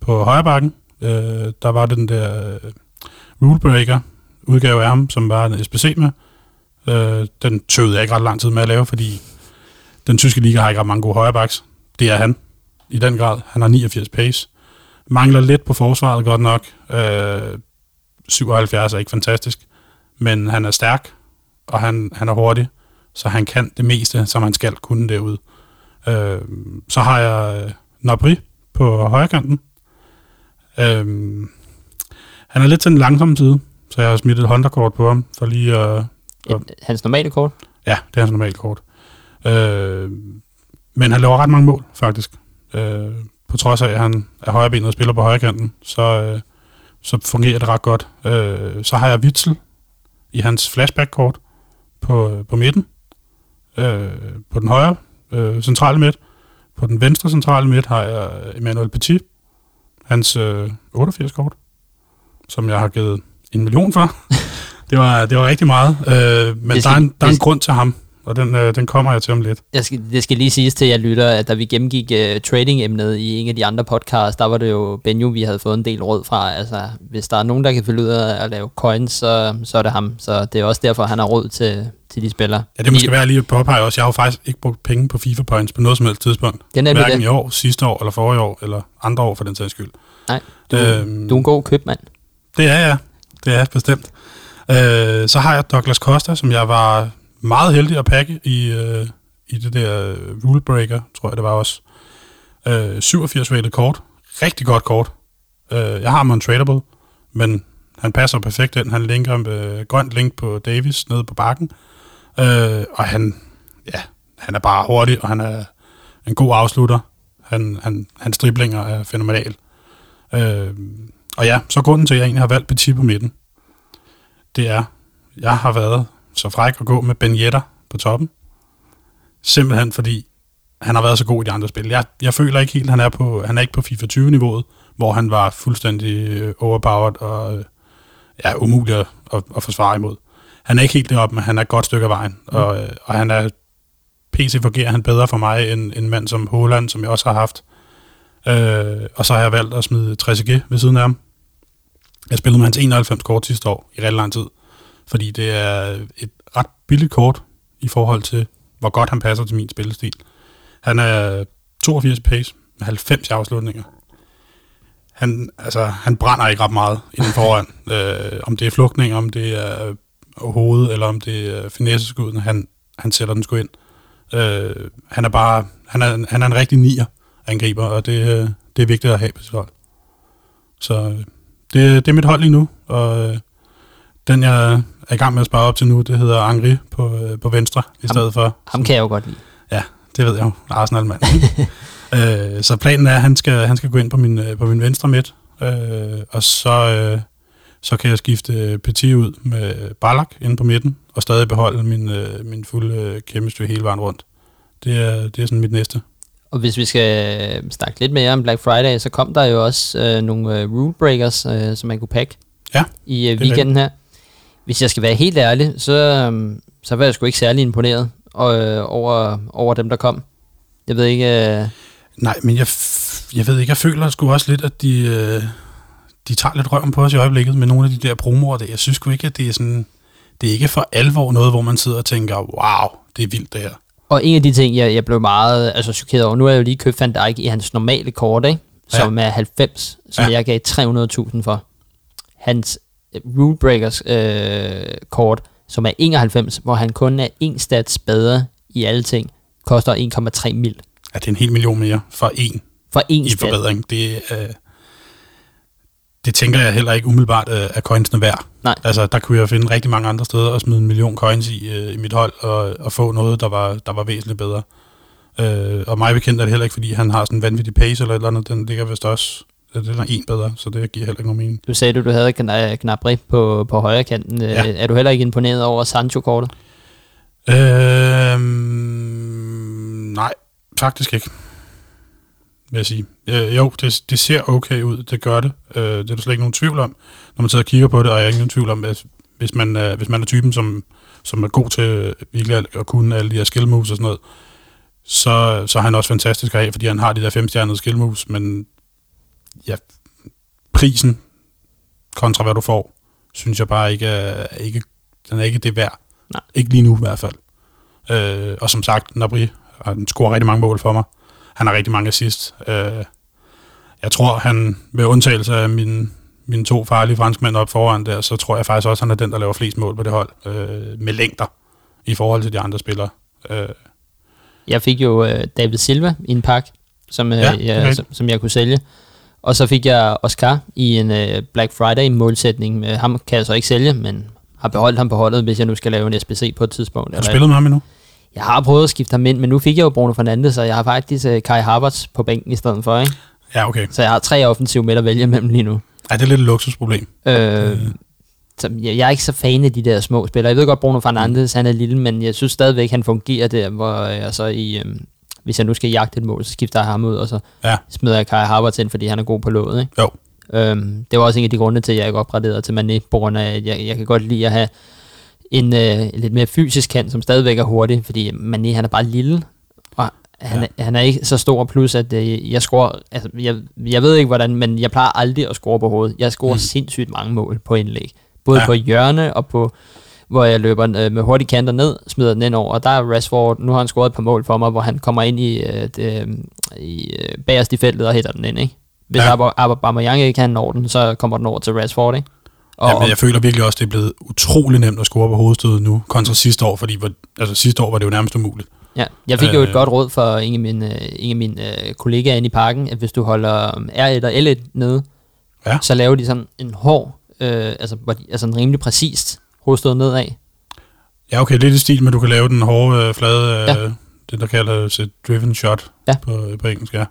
på højre bakken. Øh, der var den der øh, rulebreaker udgave af ham, som var en SPC med. Øh, den tøvede jeg ikke ret lang tid med at lave, fordi den tyske liga har ikke ret mange gode højrebacks. Det er han i den grad. Han har 89 pace. Mangler lidt på forsvaret godt nok. Øh, 77 er ikke fantastisk. Men han er stærk, og han, han er hurtig, så han kan det meste, som han skal kunne derude. Øh, så har jeg øh, på højre kanten. Øh, han er lidt til den langsomme side, så jeg har smidt et Honda-kort på ham, for lige at Et, hans normale kort. Ja, det er hans normalt kort. Øh, men han laver ret mange mål, faktisk. Øh, på trods af, at han er højrebenet og spiller på højrekanten, så, øh, så fungerer det ret godt. Øh, så har jeg Witzel i hans flashback-kort på, på midten. Øh, på den højre øh, centrale midt. På den venstre centrale midt har jeg Emmanuel Petit, hans øh, 88-kort, som jeg har givet en million for. (laughs) det, var, det var rigtig meget, øh, men Det der skal- er en, der er en grund til ham, og den, øh, den kommer jeg til om lidt. Jeg skal, det skal lige siges til jer lytter, at da vi gennemgik uh, trading-emnet i en af de andre podcasts, der var det jo Benjo, vi havde fået en del råd fra. Altså, hvis der er nogen, der kan finde ud af at lave coins, så, så er det ham. Så det er også derfor, han har råd til, til de spillere. Ja, det måske værd lige at påpege også. Jeg har jo faktisk ikke brugt penge på FIFA Points på noget som helst tidspunkt. Det er Hverken det. i år, sidste år, eller forrige år, eller andre år for den sags skyld. Nej, du, Øhm. du er en god købmand. Det er jeg. Det er jeg bestemt. Øh, så har jeg Douglas Costa, som jeg var meget heldig at pakke i, øh, i det der rule breaker, tror jeg det var også. Øh, 87 rated kort. Rigtig godt kort. Øh, jeg har ham on tradable, men han passer perfekt ind. Han linker med grønt link på Davis nede på bakken. Øh, og han, ja, han er bare hurtig, og han er en god afslutter. Han, han, hans driblinger er fænomenal. Øh, og ja, så grunden til, at jeg egentlig har valgt Petit på midten, det er, jeg har været så fræk at gå med Ben Yedder på toppen. Simpelthen fordi, han har været så god i de andre spil. Jeg, jeg føler ikke helt, han er, på, han er ikke på FIFA 20-niveauet, hvor han var fuldstændig øh, overpowered og øh, ja, umulig at, at, at forsvare imod. Han er ikke helt deroppe, men han er et godt stykke af vejen. Mm. Og, øh, og han er PC fungerer han bedre for mig end en mand som Holland, som jeg også har haft. Øh, og så har jeg valgt at smide 3CG ved siden af ham. Jeg spillede med hans 91 kort sidste år i ret lang tid, fordi det er et ret billigt kort i forhold til, hvor godt han passer til min spillestil. Han er 82 pace med 90 afslutninger. Han, altså, han brænder ikke ret meget inden foran. (laughs) øh, om det er flugtning, om det er hovedet, eller om det er finesseskuden, han, han sætter den sgu ind. Øh, han er bare, han er, han er en rigtig nier angriber, og det, det er vigtigt at have på sit hold. Så øh, det, det er mit hold lige nu, og øh, den jeg er i gang med at spare op til nu, det hedder Angri på, øh, på venstre i stedet for. Ham kan jeg jo godt lide. Ja, det ved jeg jo. Arsenal-mand. (laughs) øh, så planen er, at han skal, han skal gå ind på min, på min venstre midt, øh, og så, øh, så kan jeg skifte Petit ud med Ballack inde på midten, og stadig beholde min, øh, min fulde chemistry hele vejen rundt. Det er, det er sådan mit næste. Og hvis vi skal snakke lidt mere om Black Friday, så kom der jo også øh, nogle øh, rule breakers, øh, som man kunne pakke ja, i øh, weekenden her. Hvis jeg skal være helt ærlig, så, øh, så var jeg sgu ikke særlig imponeret øh, over, over dem, der kom. Jeg ved ikke... Øh... Nej, men jeg, jeg ved ikke, jeg føler sgu også lidt, at de, øh, de tager lidt røven på os i øjeblikket med nogle af de der promoer. Jeg synes sgu ikke, at det er sådan... Det er ikke for alvor noget, hvor man sidder og tænker, wow, det er vildt det her. Og en af de ting, jeg, jeg blev meget altså, chokeret over, nu har jeg jo lige købt Van Dijk i hans normale kort, ikke? som ja. er 90, som ja. jeg gav 300.000 for. Hans uh, Rule Breakers øh, kort, som er 91, hvor han kun er en stats bedre i alle ting, koster 1,3 mil. Ja, det er en hel million mere for en, for en i stat. forbedring. Det, øh, det tænker jeg heller ikke umiddelbart øh, er coinsene værd. Nej. Altså, der kunne jeg finde rigtig mange andre steder og smide en million coins i, øh, i mit hold og, og få noget, der var, der var væsentligt bedre. Øh, og mig bekendt er det heller ikke, fordi han har sådan en vanvittig pace eller et eller andet. Den ligger vist også den er en bedre, så det giver heller ikke nogen mening. Du sagde, at du havde Gnabry på, på højre kanten. Øh, ja. Er du heller ikke imponeret over Sancho-kortet? Øh, nej, faktisk ikke vil jeg sige. Øh, jo, det, det ser okay ud, det gør det. Øh, det er der slet ikke nogen tvivl om, når man sidder og kigger på det, og jeg er ikke nogen tvivl om, at hvis man, øh, hvis man er typen, som, som er god til virkelig at kunne alle de her skill moves og sådan noget, så, så er han også fantastisk at have, fordi han har de der femstjernede skill moves, men ja, prisen kontra hvad du får, synes jeg bare ikke er, ikke, den er ikke det værd. Nej. Ikke lige nu i hvert fald. Øh, og som sagt, Nabri har scoret rigtig mange mål for mig han har rigtig mange assist. Øh, jeg tror, han med undtagelse af mine, mine to farlige franskmænd op foran der, så tror jeg faktisk også, han er den, der laver flest mål på det hold, øh, med længder i forhold til de andre spillere. Øh. Jeg fik jo øh, David Silva i en pakke, som, øh, ja, okay. jeg, som, som jeg kunne sælge. Og så fik jeg Oscar i en øh, Black Friday målsætning. Med ham kan jeg så ikke sælge, men har beholdt ham på holdet, hvis jeg nu skal lave en SBC på et tidspunkt. Har du spillet med ham endnu? Jeg har prøvet at skifte ham ind, men nu fik jeg jo Bruno Fernandes, så jeg har faktisk uh, Kai Havertz på bænken i stedet for, ikke? Ja, okay. Så jeg har tre offensive midt at vælge mellem lige nu. Ja, det er lidt et luksusproblem. Øh, øh. Så jeg, jeg er ikke så fan af de der små spillere. Jeg ved godt, Bruno Fernandes, mm. han er lille, men jeg synes stadigvæk, han fungerer der, hvor jeg så i... Øh, hvis jeg nu skal jagte et mål, så skifter jeg ham ud, og så ja. smider jeg Kai Havertz ind, fordi han er god på låget, ikke? Jo. Øhm, det var også en af de grunde til, at jeg ikke opgraderede til Mané, på grund af, at jeg, jeg kan godt lide at have en øh, lidt mere fysisk kant, som stadigvæk er hurtig, fordi Mané, han er bare lille, og han, ja. er, han er ikke så stor, plus at øh, jeg scorer, altså jeg, jeg ved ikke hvordan, men jeg plejer aldrig at score på hovedet. Jeg scorer mm. sindssygt mange mål på indlæg. Både ja. på hjørne og på, hvor jeg løber øh, med hurtige kanter ned, smider den ind over, og der er Rashford, nu har han scoret et par mål for mig, hvor han kommer ind i, øh, det, øh, i øh, bagerst i feltet og hætter den ind, ikke? Hvis ja. Aubameyang ikke kan nå den, så kommer den over til Rashford, ikke? Og, ja, men jeg føler virkelig også, at det er blevet utrolig nemt at score på hovedstødet nu, kontra sidste år, fordi altså, sidste år var det jo nærmest umuligt. Ja, jeg fik jo et øh, godt råd fra en af mine, en af mine øh, kollegaer inde i parken, at hvis du holder R1 og L1 nede, ja. så laver de sådan en hård, øh, altså, altså en rimelig præcist hovedstød nedad. Ja, okay, lidt i stil, men du kan lave den hårde, øh, flade, øh, ja. det der kalder et driven shot ja. på, på engelsk, ja.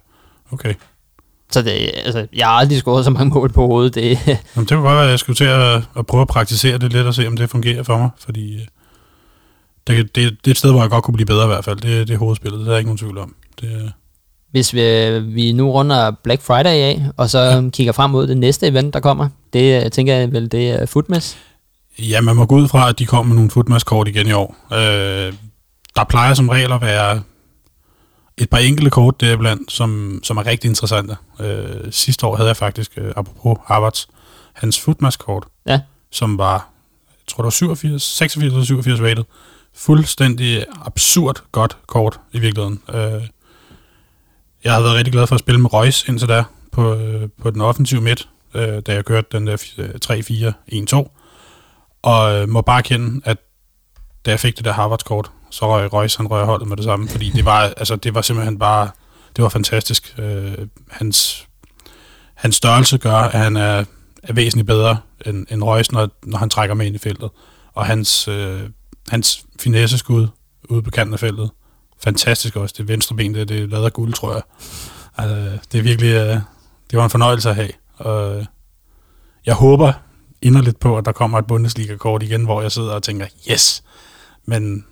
Okay. Så det, altså, jeg har aldrig scoret så mange mål på hovedet. Det, Jamen, det kunne godt være, at jeg skulle til at, at prøve at praktisere det lidt og se, om det fungerer for mig, fordi øh, det, det, det er et sted, hvor jeg godt kunne blive bedre i hvert fald. Det, det er hovedspillet, det er der ikke nogen tvivl om. Det, øh, hvis vi, vi nu runder Black Friday af, og så ja. kigger frem mod det næste event, der kommer, det tænker jeg vel, det er Footmess? Ja, man må gå ud fra, at de kommer med nogle Footmess-kort igen i år. Øh, der plejer som regel at være et par enkelte kort deriblandt, som, som er rigtig interessante. Øh, sidste år havde jeg faktisk, øh, apropos Harvards, hans Footmask-kort, ja. som var, jeg tror det var 87, 86 eller 87 rated. Fuldstændig absurd godt kort i virkeligheden. Øh, jeg havde været rigtig glad for at spille med Reus indtil da på, øh, på den offensive midt, øh, da jeg kørte den der 3-4-1-2. Og øh, må bare kende, at da jeg fik det der Harvards-kort, så røg Reus, han røg holdet med det samme, fordi det var, altså, det var simpelthen bare, det var fantastisk. Øh, hans, hans størrelse gør, at han er, er væsentligt bedre end, end Reus, når, når han trækker med ind i feltet. Og hans, øh, hans finesse-skud ude på kanten af feltet, fantastisk også. Det venstre ben, det, det er lavet af guld, tror jeg. Altså, det er virkelig, øh, det var en fornøjelse at have. Og øh, jeg håber inderligt på, at der kommer et Bundesliga-kort igen, hvor jeg sidder og tænker, yes! Men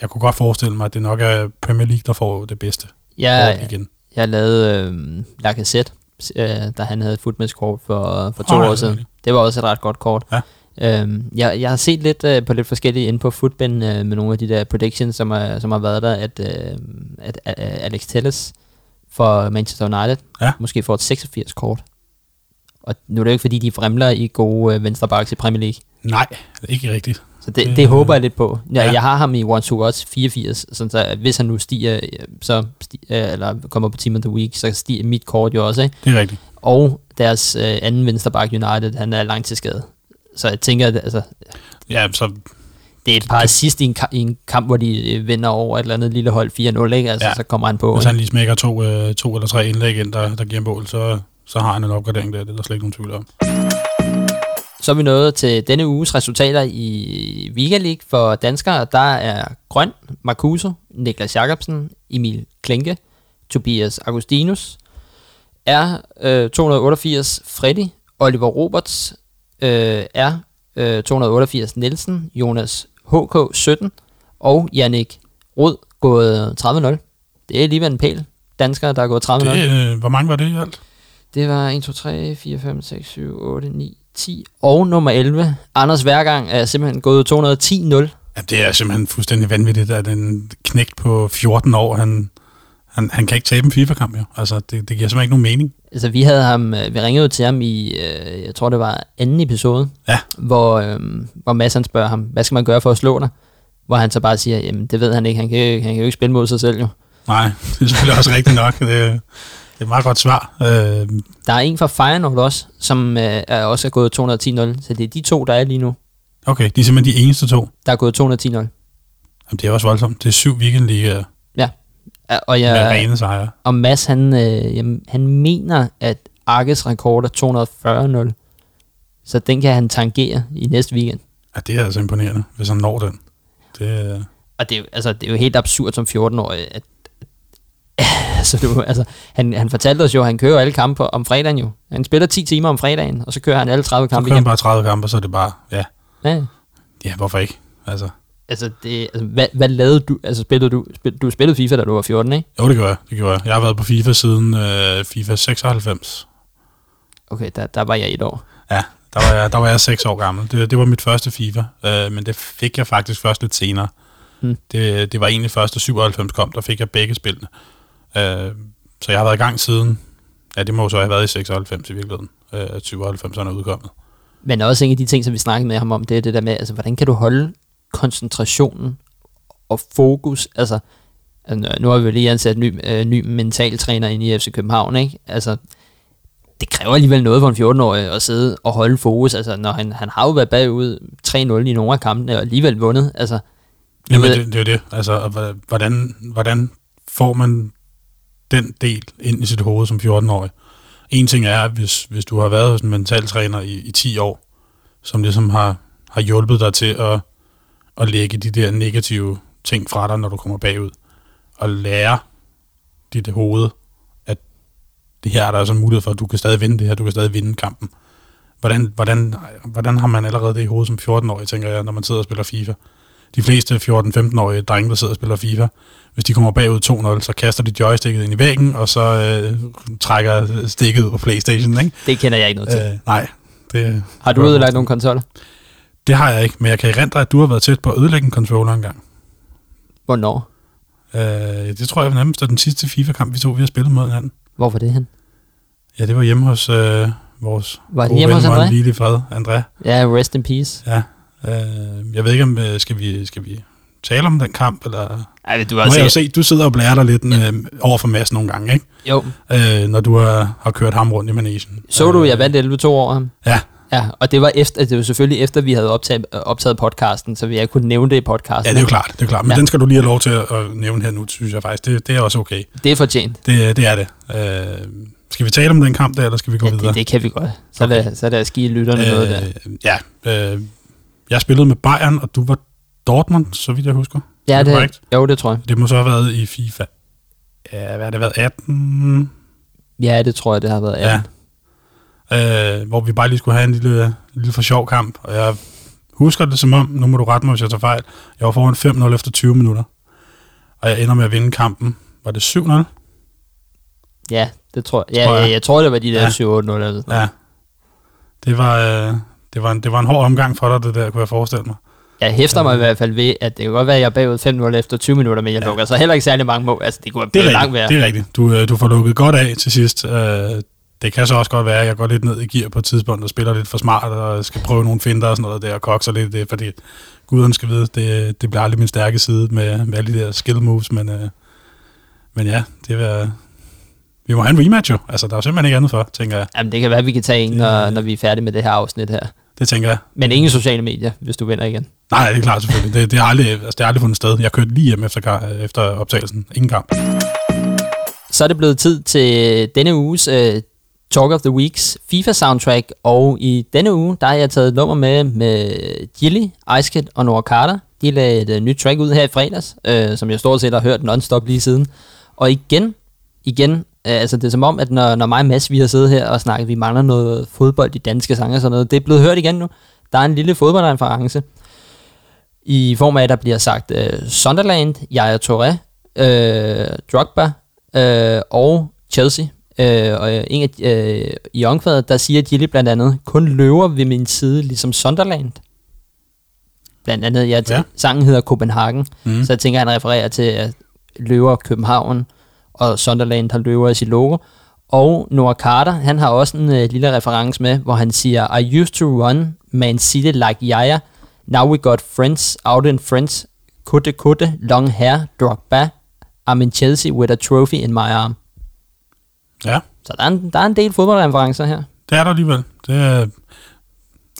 jeg kunne godt forestille mig, at det nok er Premier League, der får det bedste ja, igen. Jeg lavede øh, Lacazette, øh, da han havde et footmatch-kort for, for to oh, år siden. Det var også et ret godt kort. Ja. Øhm, jeg, jeg har set lidt øh, på lidt forskellige inde på Footbin øh, med nogle af de der predictions, som, er, som har været der, at, øh, at, at Alex Telles for Manchester United ja. måske får et 86 kort. Og nu er det jo ikke, fordi de fremler i gode øh, venstrebacks i Premier League. Nej, ikke rigtigt. Så det, det, det håber jeg lidt på. Ja, ja. Jeg har ham i one to odds 84, sådan så hvis han nu stiger, øh, så stiger, eller kommer på Team of the Week, så stiger mit kort jo også. Ikke? Det er rigtigt. Og deres øh, anden venstreback United, han er langt til skade. Så jeg tænker, at altså, ja, så det er et par sidst i en, i en kamp, hvor de øh, vinder over et eller andet lille hold 4-0, ikke? Altså, ja. så kommer han på. Hvis han lige smækker to, øh, to eller tre indlæg ind, der, der giver mål, så, så har han en opgradering der, det er der slet ikke nogen tvivl om. Så er vi nået til denne uges resultater i Liga League for danskere. Der er Grøn, Marcuso, Niklas Jacobsen, Emil Klinke, Tobias Agustinus, R. Øh, 288 Freddy, Oliver Roberts, øh, R. Øh, 288 Nielsen, Jonas HK 17 og Jannik Rod gået 30-0. Det er alligevel en pæl danskere, der er gået 30-0. Det, øh, hvor mange var det i alt? Det var 1, 2, 3, 4, 5, 6, 7, 8, 9, 10 og nummer 11. Anders Værgang er simpelthen gået 210-0. Ja, det er simpelthen fuldstændig vanvittigt, at en knægt på 14 år, han, han, han kan ikke tabe en FIFA-kamp, jo. Altså, det, det giver simpelthen ikke nogen mening. Altså, vi havde ham, øh, vi ringede til ham i, øh, jeg tror det var anden episode, ja. hvor, øh, hvor Mads han spørger ham, hvad skal man gøre for at slå dig? Hvor han så bare siger, jamen det ved han ikke, han kan, han kan jo ikke spille mod sig selv jo. Nej, (laughs) det er selvfølgelig også rigtigt nok. Det er et meget godt svar. Øh. Der er en fra Feyenoord også, som øh, er også er gået 210-0, så det er de to, der er lige nu. Okay, de er simpelthen de eneste to? Der er gået 210-0. Jamen, det er også voldsomt. Det er syv weekendligaer. Ja. Og, jeg, med rene sejre. Og Mads, han, øh, jamen, han mener, at Arkes rekord er 240-0. Så den kan han tangere i næste weekend. Ja, det er altså imponerende, hvis han når den. Det, og det er, altså, det er jo helt absurd som 14-årig, at altså, du, altså, han, han fortalte os jo, at han kører alle kampe om fredagen jo. Han spiller 10 timer om fredagen, og så kører han alle 30 kampe Så kører han bare 30 kampe, så er det bare, ja. Ja, ja hvorfor ikke? Altså, altså, det, altså hvad, hvad lavede du? Altså, spillede du, spil, du spillede FIFA, da du var 14, ikke? Jo, det gør jeg. Det gør jeg. jeg har været på FIFA siden øh, FIFA 96. Okay, der, der var jeg et år. Ja, der var jeg, der var jeg 6 år gammel. Det, det var mit første FIFA, øh, men det fik jeg faktisk først lidt senere. Hmm. Det, det var egentlig først, da 97 kom, der fik jeg begge spillene. Øh, så jeg har været i gang siden, ja det må så have været i 96 i virkeligheden, øh, 97 er udkommet. Men også en af de ting, som vi snakkede med ham om, det er det der med, altså hvordan kan du holde koncentrationen og fokus, altså, altså nu har vi jo lige ansat en ny, øh, ny mentaltræner ind i FC København, ikke? Altså, det kræver alligevel noget for en 14-årig at sidde og holde fokus, altså når han, han har jo været bagud 3-0 i nogle af kampene, og alligevel vundet, altså. Jamen det, det er jo det, altså hvordan, hvordan får man den del ind i sit hoved som 14-årig. En ting er, hvis, hvis du har været hos en mentaltræner i, i 10 år, som ligesom har, har hjulpet dig til at, at lægge de der negative ting fra dig, når du kommer bagud, og lære dit hoved, at det her er der altså en mulighed for, at du kan stadig vinde det her, du kan stadig vinde kampen. Hvordan, hvordan, hvordan har man allerede det i hovedet som 14-årig, tænker jeg, når man sidder og spiller FIFA? De fleste 14-15-årige drenge, der sidder og spiller FIFA, hvis de kommer bagud 2-0, så kaster de joysticket ind i væggen, og så øh, trækker stikket ud på Playstation, ikke? Det kender jeg ikke noget til. Øh, nej. Det, har du ødelagt nogle konsoller? Det har jeg ikke, men jeg kan erindre, at du har været tæt på at ødelægge en controller engang. Hvornår? Øh, det tror jeg nærmest er den sidste FIFA-kamp, vi to vi har spillet mod hinanden. Hvor var det hen? Ja, det var hjemme hos øh, vores var det hjemme hos André? Lille fred, André. Ja, rest in peace. Ja. Øh, jeg ved ikke, om øh, skal, vi, skal vi tale om den kamp, eller... Ej, du har nu har jeg jo set, du sidder og blærer dig lidt ja. øh, over for Mads nogle gange, ikke? Jo. Øh, når du har, har kørt ham rundt i managen. Så du, jeg vandt 11-2 over ham? Ja. Ja, og det var, efter, det var selvfølgelig efter, vi havde optaget, optaget podcasten, så vi jeg kunne nævne det i podcasten. Ja, det er jo klart, det er klart. Men ja. den skal du lige have lov til at, at nævne her nu, synes jeg faktisk. Det, det er også okay. Det er fortjent. Det, det er det. Øh, skal vi tale om den kamp der, eller skal vi gå ja, videre? Det, det kan vi godt. Så, okay. lad, så lad os give lytterne øh, noget der. Ja, øh, jeg spillede med Bayern, og du var Dortmund, så vidt jeg husker. Ja, det, det jo, det tror jeg. Det må så have været i FIFA. Ja, hvad har det været? 18? Ja, det tror jeg, det har været 18. Ja. Øh, hvor vi bare lige skulle have en lille, lille for sjov kamp. Og jeg husker det som om, nu må du rette mig, hvis jeg tager fejl, jeg var foran 5-0 efter 20 minutter. Og jeg ender med at vinde kampen. Var det 7-0? Ja, det tror jeg. Ja, tror jeg. jeg, jeg tror, det var de der ja. 7-8-0 eller sådan Ja. Det var, øh, det, var en, det var en hård omgang for dig, det der, kunne jeg forestille mig. Jeg hæfter mig i hvert fald ved, at det kan godt være, at jeg er bagud 5-0 efter 20 minutter, men jeg ja. lukker så heller ikke særlig mange mål. Altså, det kunne have det er langt værre. Det er rigtigt. Du, øh, du får lukket godt af til sidst. Øh, det kan så også godt være, at jeg går lidt ned i gear på et tidspunkt og spiller lidt for smart og skal prøve nogle finder og sådan noget der og kokser lidt det, fordi guderne skal vide, det, det bliver aldrig min stærke side med, med alle de der skill moves, men, øh, men ja, det vil, vi må have en rematch jo. Altså, der er simpelthen ikke andet for, tænker jeg. Jamen, det kan være, at vi kan tage en, når, når vi er færdige med det her afsnit her. Det tænker jeg. Men ingen sociale medier, hvis du vinder igen. Nej, det er klart selvfølgelig. Det, det, har aldrig, altså, det har aldrig fundet sted. Jeg kørte lige hjem efter, efter optagelsen. Ingen kamp. Så er det blevet tid til denne uges uh, Talk of the Weeks FIFA soundtrack, og i denne uge, der har jeg taget et nummer med med Gilly, Ice og Nora Carter. De lagde et uh, nyt track ud her i fredags, uh, som jeg stort set har hørt non-stop lige siden. Og igen, igen Øh, altså det er som om, at når, når mig og Mads, vi har siddet her og snakket, vi mangler noget fodbold i danske sange og sådan noget, det er blevet hørt igen nu. Der er en lille fodboldreference i form af, at der bliver sagt uh, Sunderland, Yaya Touré, uh, Drogba uh, og Chelsea. Uh, og en af, uh, i omkvædet, der siger Gilly blandt andet, kun løver ved min side, ligesom Sunderland. Blandt andet, ja, ja. sangen hedder Copenhagen, mm. så jeg tænker, han refererer til at løver København, og Sunderland har løver i sit logo. Og Noah Carter, han har også en øh, lille reference med, hvor han siger, I used to run Man City like Yaya. Now we got friends out in friends. Kutte kutte, long hair, Drogba. I'm in Chelsea with a trophy in my arm. Ja. Så der er en, der er en del fodboldreferencer her. Det er der alligevel. Det er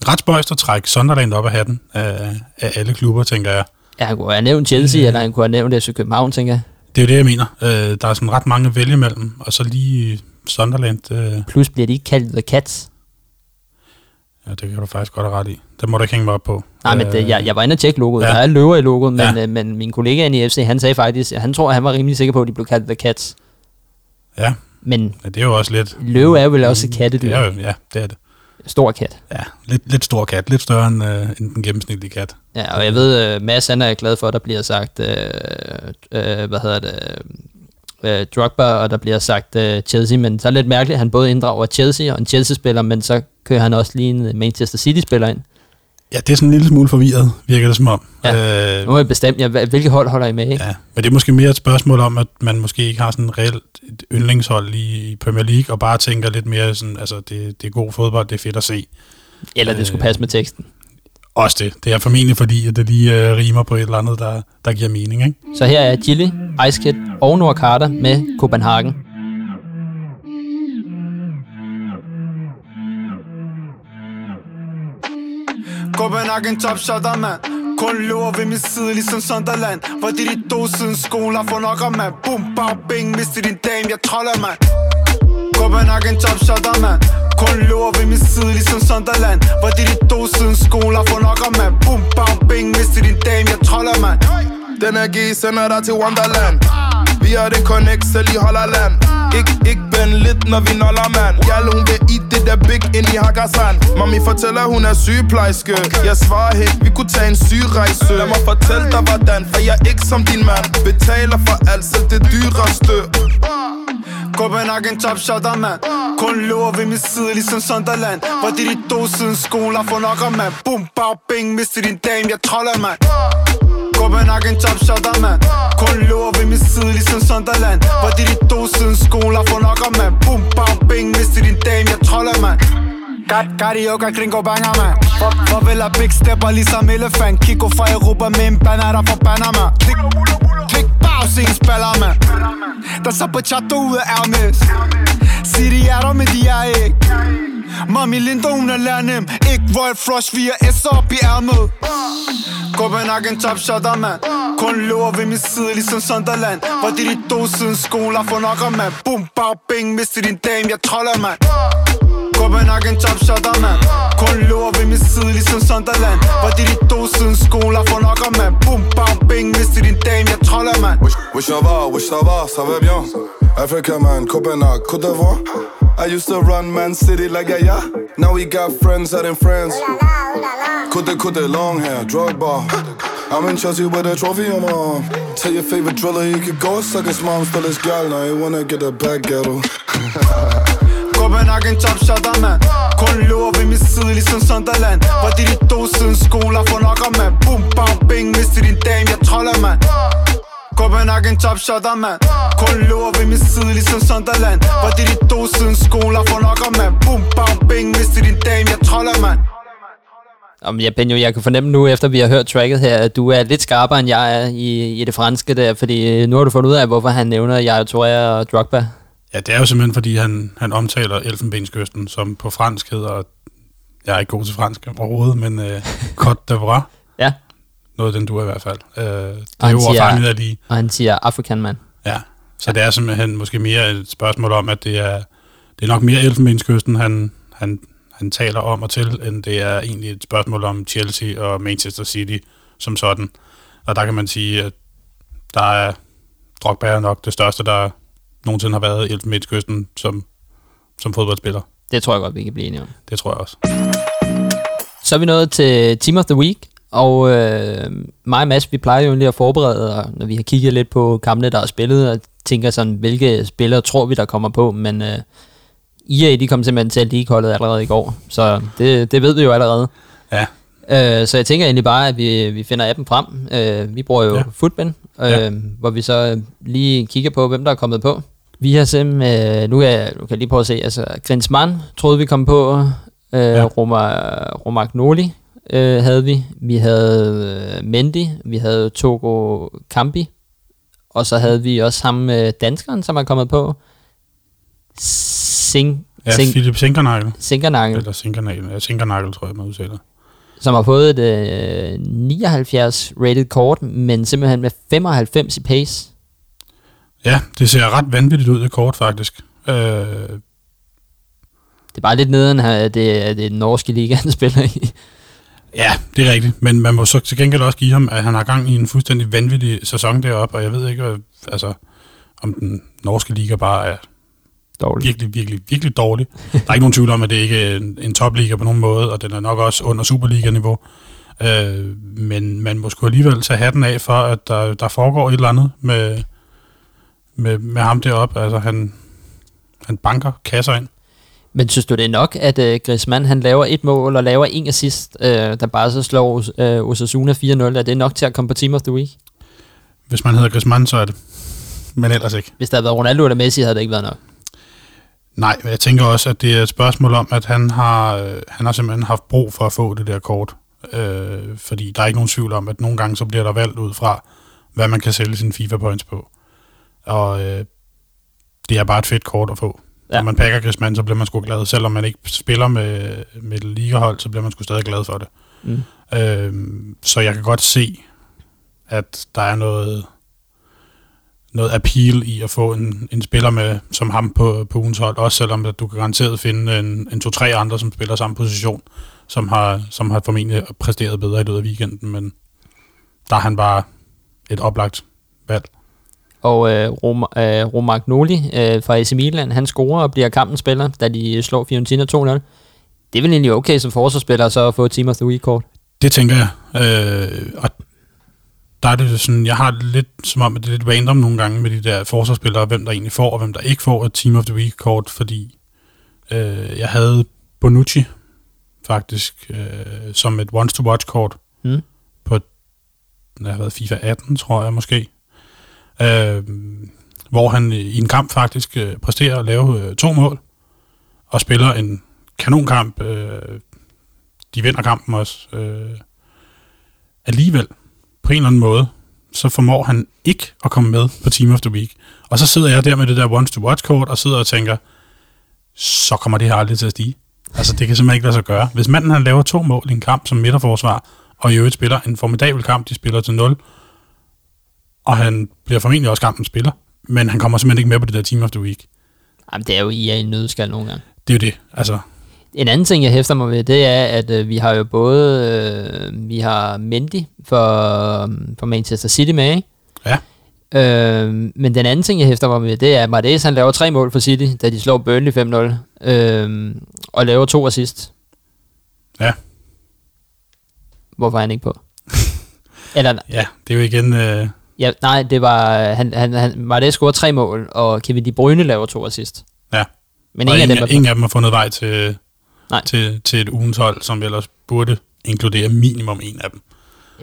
ret spøjst at trække Sunderland op af hatten af, af alle klubber, tænker jeg. Ja, han kunne have nævnt Chelsea, mm. eller han kunne have nævnt FC København, tænker jeg. Det er jo det, jeg mener. Øh, der er sådan ret mange at vælge mellem, og så lige Sunderland. Øh. Plus bliver de ikke kaldt The Cats. Ja, det kan du faktisk godt have ret i. Det må du ikke hænge mig op på. Nej, men det, jeg, jeg var inde og tjekke logoet. Ja. Der er løver i logoet, men, ja. øh, men min kollega i FC, han sagde faktisk, at han tror, at han var rimelig sikker på, at de blev kaldt The Cats. Ja, men, men det er jo også lidt... Løve er vel også et kattedyr. Ja, ja, det er det. Stor kat. Ja, lidt, lidt stor kat. Lidt større end, øh, end den gennemsnitlige kat. Ja, og jeg ved, uh, Mads han er glad for, at der bliver sagt, uh, uh, hvad hedder det, uh, Drogba, og der bliver sagt uh, Chelsea, men så er det lidt mærkeligt, at han både inddrager Chelsea og en Chelsea-spiller, men så kører han også lige en Manchester City-spiller ind. Ja, det er sådan en lille smule forvirret, virker det som om. Ja. Øh, nu har jeg bestemt, ja, hvilke hold holder I med? Ikke? Ja, men det er måske mere et spørgsmål om, at man måske ikke har sådan en reelt et yndlingshold i Premier League, og bare tænker lidt mere sådan, altså det, det er god fodbold, det er fedt at se. Eller det skulle passe med teksten. Også det. Det er formentlig fordi, at det lige uh, rimer på et eller andet, der, der giver mening. Ikke? Så her er Chile, Ice Kid og Noah Carter med Copenhagen. Copenhagen top shotter, mand Kun løber ved min side, ligesom Sunderland. Hvor det de to siden skoler får nok af, mand Boom, bam, bing, mister din dame, jeg troller, mand Copenhagen top shotter, mand Kun løber ved min side, ligesom Sunderland. Hvor det de to siden skoler får nok af, mand Boom, bam, bing, mister din dame, jeg troller, mand Den her G sender dig til Wonderland. Vi har en connect, selv i Holland Ik, ik ben lidt, når vi noller mand Gal, hun vil i det der big ind i Hakkasan Mami fortæller, hun er sygeplejerske Jeg svarer helt, vi kunne tage en sygerejse Lad mig fortælle dig, hvordan For jeg er ikke som din mand Betaler for alt, selv det dyreste Copenhagen top shotter, mand Kun løber ved min side, ligesom Sunderland. Hvor det de to siden skoler for nok mand Boom, bag, bing, mister din dame, jeg troller, mand Copenhagen top shotter, mand Kun løber ved min side, ligesom Sunderland. Hvor det de to siden skoler for nok mand Boom, bang, bing, mister din dame, jeg troller, mand Carioca, gringo banger, man. For vil have big stepper ligesom elefant. Kiko fra Europa med en banner der fra Panama Klik, klik, bag, se en spiller, man. Der så på chato ud af Hermes. Sig de er der, men de er ikke. Mami Linda, hun er lærnem Ikke Royal Flush, vi er S op i ærmet. Copenhagen top shotter, man. Kun løber ved min side, ligesom Sunderland. Hvor det de to siden skoler for nok, man. Boom, bag, bing, mister din dame, jeg troller, man. Copenhagen top shotter, man Kun løber ved min side, ligesom Sunderland Hvor det de to siden skoler for nok, man Boom, bag, bing, mister din dame, jeg troller, man Wish, wish jeg var, wish der var, så var bien Africa, man, Copenhagen, Côte d'Ivoire I used to run Man City like yeah, yeah. Now we got friends out in France. Could they, could they long hair, drug bar. I'm in Chelsea with a trophy on my arm. Tell your favorite driller he could go suck his mom, still his gal. Now he wanna get a back ghetto. (laughs) Copenhagen top shotter, man Kun løber ved min side, ligesom Sunderland. Hvor det de dog siden skoler for nok, mand Boom, bang, bing, mister din dame, jeg troller, mand Copenhagen top shotter, man Kun løber ved min side, ligesom Sunderland. Hvor det de dog siden skoler for nok, mand Boom, bang, bing, mister din dame, jeg troller, mand Om ja, Benjo, jeg kan fornemme nu, efter vi har hørt tracket her, at du er lidt skarpere, end jeg er i, i det franske der, fordi øh, nu har du fundet ud af, hvorfor han nævner Yaya Touré og Drogba. Ja, det er jo simpelthen, fordi han, han omtaler Elfenbenskysten, som på fransk hedder, jeg er ikke god til fransk overhovedet, men uh, (laughs) Côte d'Ivoire. Ja. Noget den du er i hvert fald. Uh, det er jo fanget af lige. Og han siger African man. Ja, så det er simpelthen måske mere et spørgsmål om, at det er, det er nok mere Elfenbenskysten, han, han, han taler om og til, end det er egentlig et spørgsmål om Chelsea og Manchester City som sådan. Og der kan man sige, at der er Drogba er nok det største, der nogensinde har været i Elfenbenskysten som, som fodboldspiller. Det tror jeg godt, vi kan blive enige om. Det tror jeg også. Så er vi nået til Team of the Week, og øh, mig og Mads, vi plejer jo lige at forberede, og når vi har kigget lidt på kampene, der er spillet, og tænker sådan, hvilke spillere tror vi, der kommer på, men øh, EA, de kom simpelthen til league-holdet allerede i går, så det, det ved vi jo allerede. Ja, Øh, så jeg tænker egentlig bare, at vi, vi finder appen frem. Øh, vi bruger jo Ja. Ja. Øh, hvor vi så lige kigger på, hvem der er kommet på. Vi har simpelthen, øh, nu kan jeg, nu kan jeg lige prøve at se, altså Grinsmann troede vi kom på, øh, Ja. ja. Roma, Romagnoli øh, havde vi, vi havde øh, Mendy, vi havde Togo Kambi, og så havde vi også ham øh, danskeren, som er kommet på, Sing, ja Sing, Philip Sinkernagel. Sinkernagel, Eller Sinkernagel. Ja, Sinkernagel, tror jeg, man udtaler. Som har fået et øh, 79 rated kort, men simpelthen med 95 i pace. Ja, det ser ret vanvittigt ud, det kort, faktisk. Øh, Det er bare lidt nederen, at det, at det er den norske liga, (laughs) han spiller i. Ja, det er rigtigt. Men man må så til gengæld også give ham, at han har gang i en fuldstændig vanvittig sæson deroppe, og jeg ved ikke, altså, om den norske liga bare er Dårligt. virkelig, virkelig, virkelig dårlig. Der er ikke nogen tvivl om, at det ikke er en, en topliga på nogen måde, og den er nok også under Superliga-niveau. Øh, men man må sgu alligevel tage hatten af for, at der, der foregår et eller andet med, med, med ham deroppe. Altså, han, han banker kasser ind. Men synes du, det er nok, at uh, Griezmann han laver et mål og laver en assist, uh, der bare så slår uh, Osasuna 4-0? Er det nok til at komme på Team of the Week? Hvis man hedder Griezmann, så er det. Men ellers ikke. Hvis der havde været Ronaldo eller Messi, havde det ikke været nok. Nej, men jeg tænker også, at det er et spørgsmål om, at han har, øh, han har simpelthen haft brug for at få det der kort. Øh, fordi der er ikke nogen tvivl om, at nogle gange så bliver der valgt ud fra, hvad man kan sælge sine FIFA-points på. Og øh, det er bare et fedt kort at få. Ja. Når man pakker Griezmann, så bliver man sgu glad. Selvom man ikke spiller med, med et ligahold, så bliver man sgu stadig glad for det. Mm. Øh, så jeg kan godt se, at der er noget, noget appeal i at få en, en spiller med som ham på, på ugens hold, også selvom at du kan garanteret finde en, en to-tre andre, som spiller samme position, som har, som har formentlig præsteret bedre i løbet af weekenden, men der er han bare et oplagt valg. Og øh, Rom, øh, Romagnoli øh, fra AC Milan, han scorer og bliver kampens spiller, da de slår Fiorentina 2-0. Det er vel egentlig okay som forsvarsspiller så at få Team of the Week-kort? Det tænker jeg. Øh, og der er det sådan, jeg har det lidt som om, at det er lidt random nogle gange med de der forsvarsspillere, hvem der egentlig får, og hvem der ikke får et Team of the Week-kort, fordi øh, jeg havde Bonucci faktisk øh, som et once-to-watch-kort Mm. på det har været FIFA 18, tror jeg måske, øh, hvor han i en kamp faktisk øh, præsterer at lave øh, to mål, og spiller en kanonkamp. Øh, de vinder kampen også. Øh, alligevel, på en eller anden måde, så formår han ikke at komme med på Team of the Week. Og så sidder jeg der med det der once-to-watch-kort, og sidder og tænker, så kommer det her aldrig til at stige. Altså, det kan simpelthen ikke lade sig gøre. Hvis manden han laver to mål i en kamp som midterforsvar, og i øvrigt spiller en formidabel kamp, de spiller til 0, og han bliver formentlig også kampens spiller, men han kommer simpelthen ikke med på det der Team of the Week. Jamen, det er jo i en nødskal nogle gange. Det er jo det. Altså, En anden ting, jeg hæfter mig ved, det er, at øh, vi har jo både øh, vi har Mendy for, øh, for Manchester City med, ikke? Ja. Øh, men den anden ting, jeg hæfter mig ved, det er, at Martes, han laver tre mål for City, da de slår Burnley 5-0, øh, og laver to assist. Ja. Hvorfor er han ikke på? (laughs) Eller, ja, det er jo igen... Øh, ja, nej, det var, han, han, han, Martes scorer tre mål, og Kevin De Bruyne laver to assist. Ja. Men og ingen, ingen, af dem ingen af dem har fundet vej til, Nej. til, til et ugens hold, som ellers burde inkludere minimum en af dem.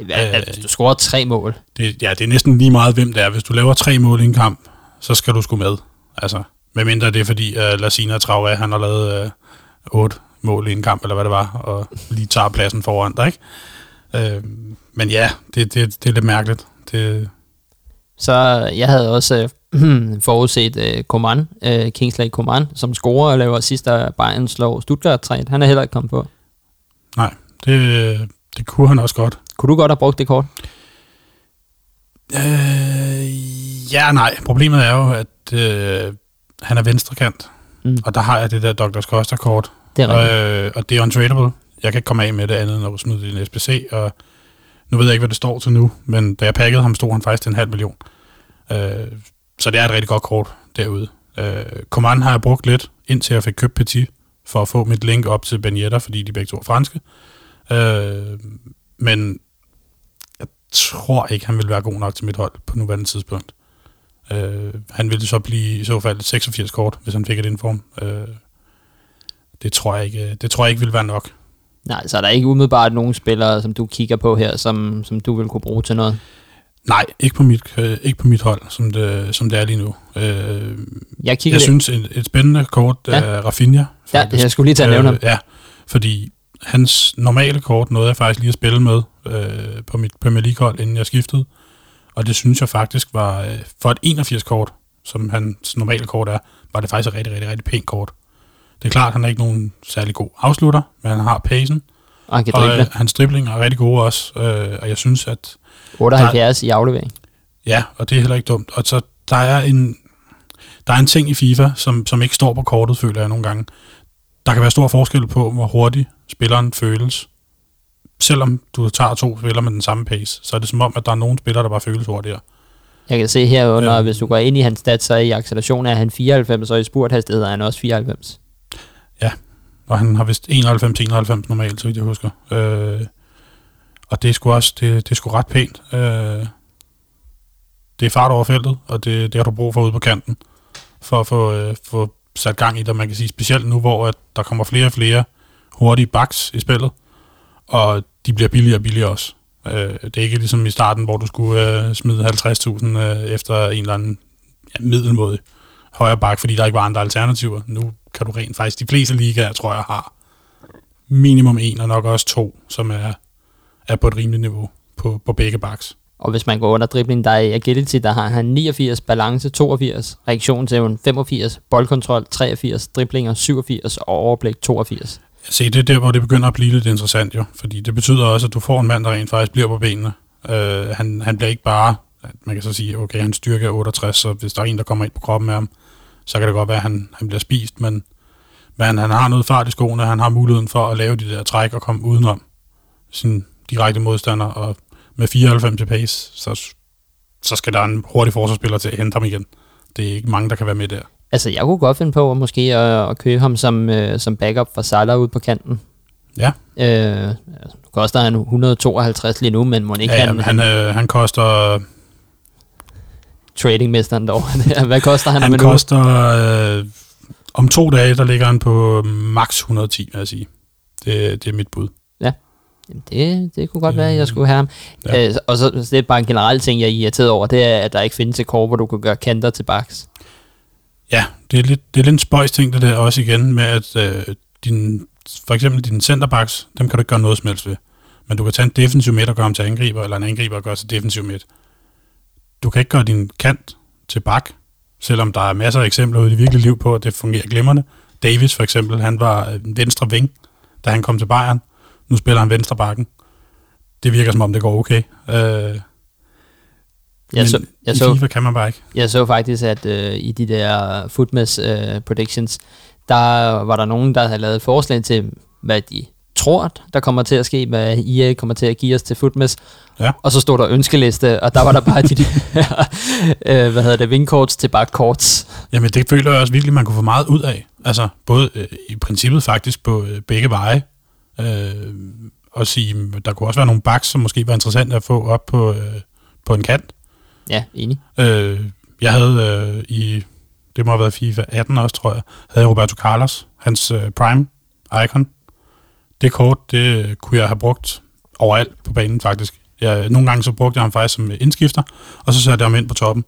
Ja, Øh. hvis du scorer tre mål. Det, ja, det er næsten lige meget, hvem det er. Hvis du laver tre mål i en kamp, så skal du sgu med. Altså, medmindre det er fordi, uh, Lassina Traoré, han har lavet uh, otte mål i en kamp, eller hvad det var, og lige tager pladsen foran dig, ikke? Uh, men ja, det, det, det er lidt mærkeligt. Det, Så jeg havde også øh, (clears throat) forudset øh, Coman, øh, Kingsley Coman, som scorer og laver sidste Bayern slår Stuttgart 3 Han er heller ikke kommet på. nej, det, det kunne han også godt. Kunne du godt have brugt det kort? Øh, ja, nej. Problemet er jo, at øh, han er venstrekant, Mm. og der har jeg det der Dr. Costa-kort, Det er rigtigt. øh, og det er untradable. Jeg kan ikke komme af med det andet, når du smider det i en SBC, og nu ved jeg ikke, hvad det står til nu, men da jeg pakkede ham, stod han faktisk til en halv million. Øh, så det er et rigtig godt kort derude. Øh, Command har jeg brugt lidt, indtil jeg fik købt Petit, for at få mit link op til Benjetta, fordi de begge to er franske. Øh, men jeg tror ikke, han vil være god nok til mit hold på nuværende tidspunkt. Øh, han ville så blive i så fald 86 kort, hvis han fik et inform. Øh, det tror jeg ikke, det tror jeg ikke vil være nok. Nej, så er der ikke umiddelbart nogen spillere, som du kigger på her, som, som du vil kunne bruge til noget. Nej, ikke på mit, øh, ikke på mit hold, som det, som det er lige nu. Øh, Jeg kigger jeg lidt- synes, et, et spændende kort Ja. er Rafinha. Ja, jeg skulle lige til at nævne ham. Ja, fordi hans normale kort nåede jeg faktisk lige at spille med øh, på mit Premier League-hold, inden jeg skiftede. Og det synes jeg faktisk var, øh, for et 81-kort, som hans normale kort er, var det faktisk et rigtig, rigtig, rigtig pænt kort. Det er klart, han er ikke nogen særlig god afslutter, men han har pacen. Og han kan Og drible. øh, hans driblinger er rigtig gode også. Øh, og jeg synes, at 78 i aflevering. Ja, og det er heller ikke dumt. Og så der er en, der er en ting i FIFA, som, som ikke står på kortet, føler jeg nogle gange. Der kan være stor forskel på, hvor hurtigt spilleren føles. Selvom du tager to spillere med den samme pace, så er det som om, at der er nogle spillere, der bare føles hurtigere. Jeg kan se herunder, Ja. ja. hvis du går ind i hans stats, så i acceleration er han 94, og i spurthastighed er han også 94. Og han har vist 91-91 normalt, så vidt jeg husker. Øh, og det er sgu også, det, det er sgu ret pænt. Øh, det er fart over feltet, og det, det har du brug for ude på kanten, for at få, øh, få sat gang i det. Man kan sige specielt nu, hvor at der kommer flere og flere hurtige backs i spillet, og de bliver billigere og billigere også. Øh, det er ikke ligesom i starten, hvor du skulle øh, smide 50.000 øh, efter en eller anden ja, middelmåde højre bak, fordi der ikke var andre alternativer. Nu kan du rent faktisk, de fleste ligaer, tror jeg, har minimum en, og nok også to, som er, er på et rimeligt niveau på, på begge backs. Og hvis man går under dribling, der er i agility, der har han 89, balance 82, reaktionsevne 85, boldkontrol 83, driblinger 87 og overblik 82. Se, det er der, hvor det begynder at blive lidt interessant jo, fordi det betyder også, at du får en mand, der rent faktisk bliver på benene. Øh, han, han bliver ikke bare, man kan så sige, okay, han styrke er 68, så hvis der er en, der kommer ind på kroppen med ham, så kan det godt være, at han, han bliver spist, men, men han har noget fart i skoene, han har muligheden for at lave de der træk og komme udenom sin direkte modstander, og med 94 til pace, så, så skal der en hurtig forsvarsspiller til at hente ham igen. Det er ikke mange, der kan være med der. Altså, jeg kunne godt finde på at måske at, at købe ham som, øh, som backup for Salah ude på kanten. Ja. Øh, altså, nu koster han 152 lige nu, men må ikke Ja, han, han, han, øh, han koster, tradingmesteren dog. (laughs) Hvad koster han, han om koster øh, om to dage, der ligger han på max 110, vil jeg sige. Det, det er mit bud. Jamen, det, det kunne godt Øh, være, at jeg skulle have ham. ja. Ja. Øh, og så det er bare en generel ting, jeg er irriteret over, det er, at der ikke findes et kort, hvor du kan gøre kanter til baks. Ja, det er lidt, det er lidt en spøjs ting, det der også igen med, at øh, din, for eksempel dine centerbacks, dem kan du ikke gøre noget som helst ved. Men du kan tage en defensiv midt og gøre ham til angriber, eller en angriber og gøre til defensiv midt. Du kan ikke gøre din kant til bak, selvom der er masser af eksempler ude i det virkelige liv på, at det fungerer glimrende. Davis for eksempel, han var øh, en venstre ving, da han kom til Bayern. Nu spiller han venstre bakken. Det virker som om, det går okay. Øh, Jeg men så, jeg i så, FIFA kan man bare ikke. jeg så faktisk, at øh, i de der Footmess øh, predictions, der var der nogen, der havde lavet forslag til, hvad de tror, der kommer til at ske, hvad EA kommer til at give os til Footmess. Ja. Og så stod der ønskeliste, og der var der bare de der, (laughs) øh, hvad hedder det, wingcourts til backcourts. Jamen, det føler jeg også virkelig, man kunne få meget ud af. Altså, både øh, i princippet faktisk på øh, begge veje. Øh, og sige, der kunne også være nogle backs, som måske var interessante at få op på, øh, på en kant. Ja, enig. Øh, jeg havde øh, i, det må have været FIFA 18 også, tror jeg, havde Roberto Carlos, hans øh, prime icon. Det kort, det kunne jeg have brugt overalt på banen faktisk. Jeg, nogle gange så brugte jeg ham faktisk som indskifter, og så satte jeg ham ind på toppen.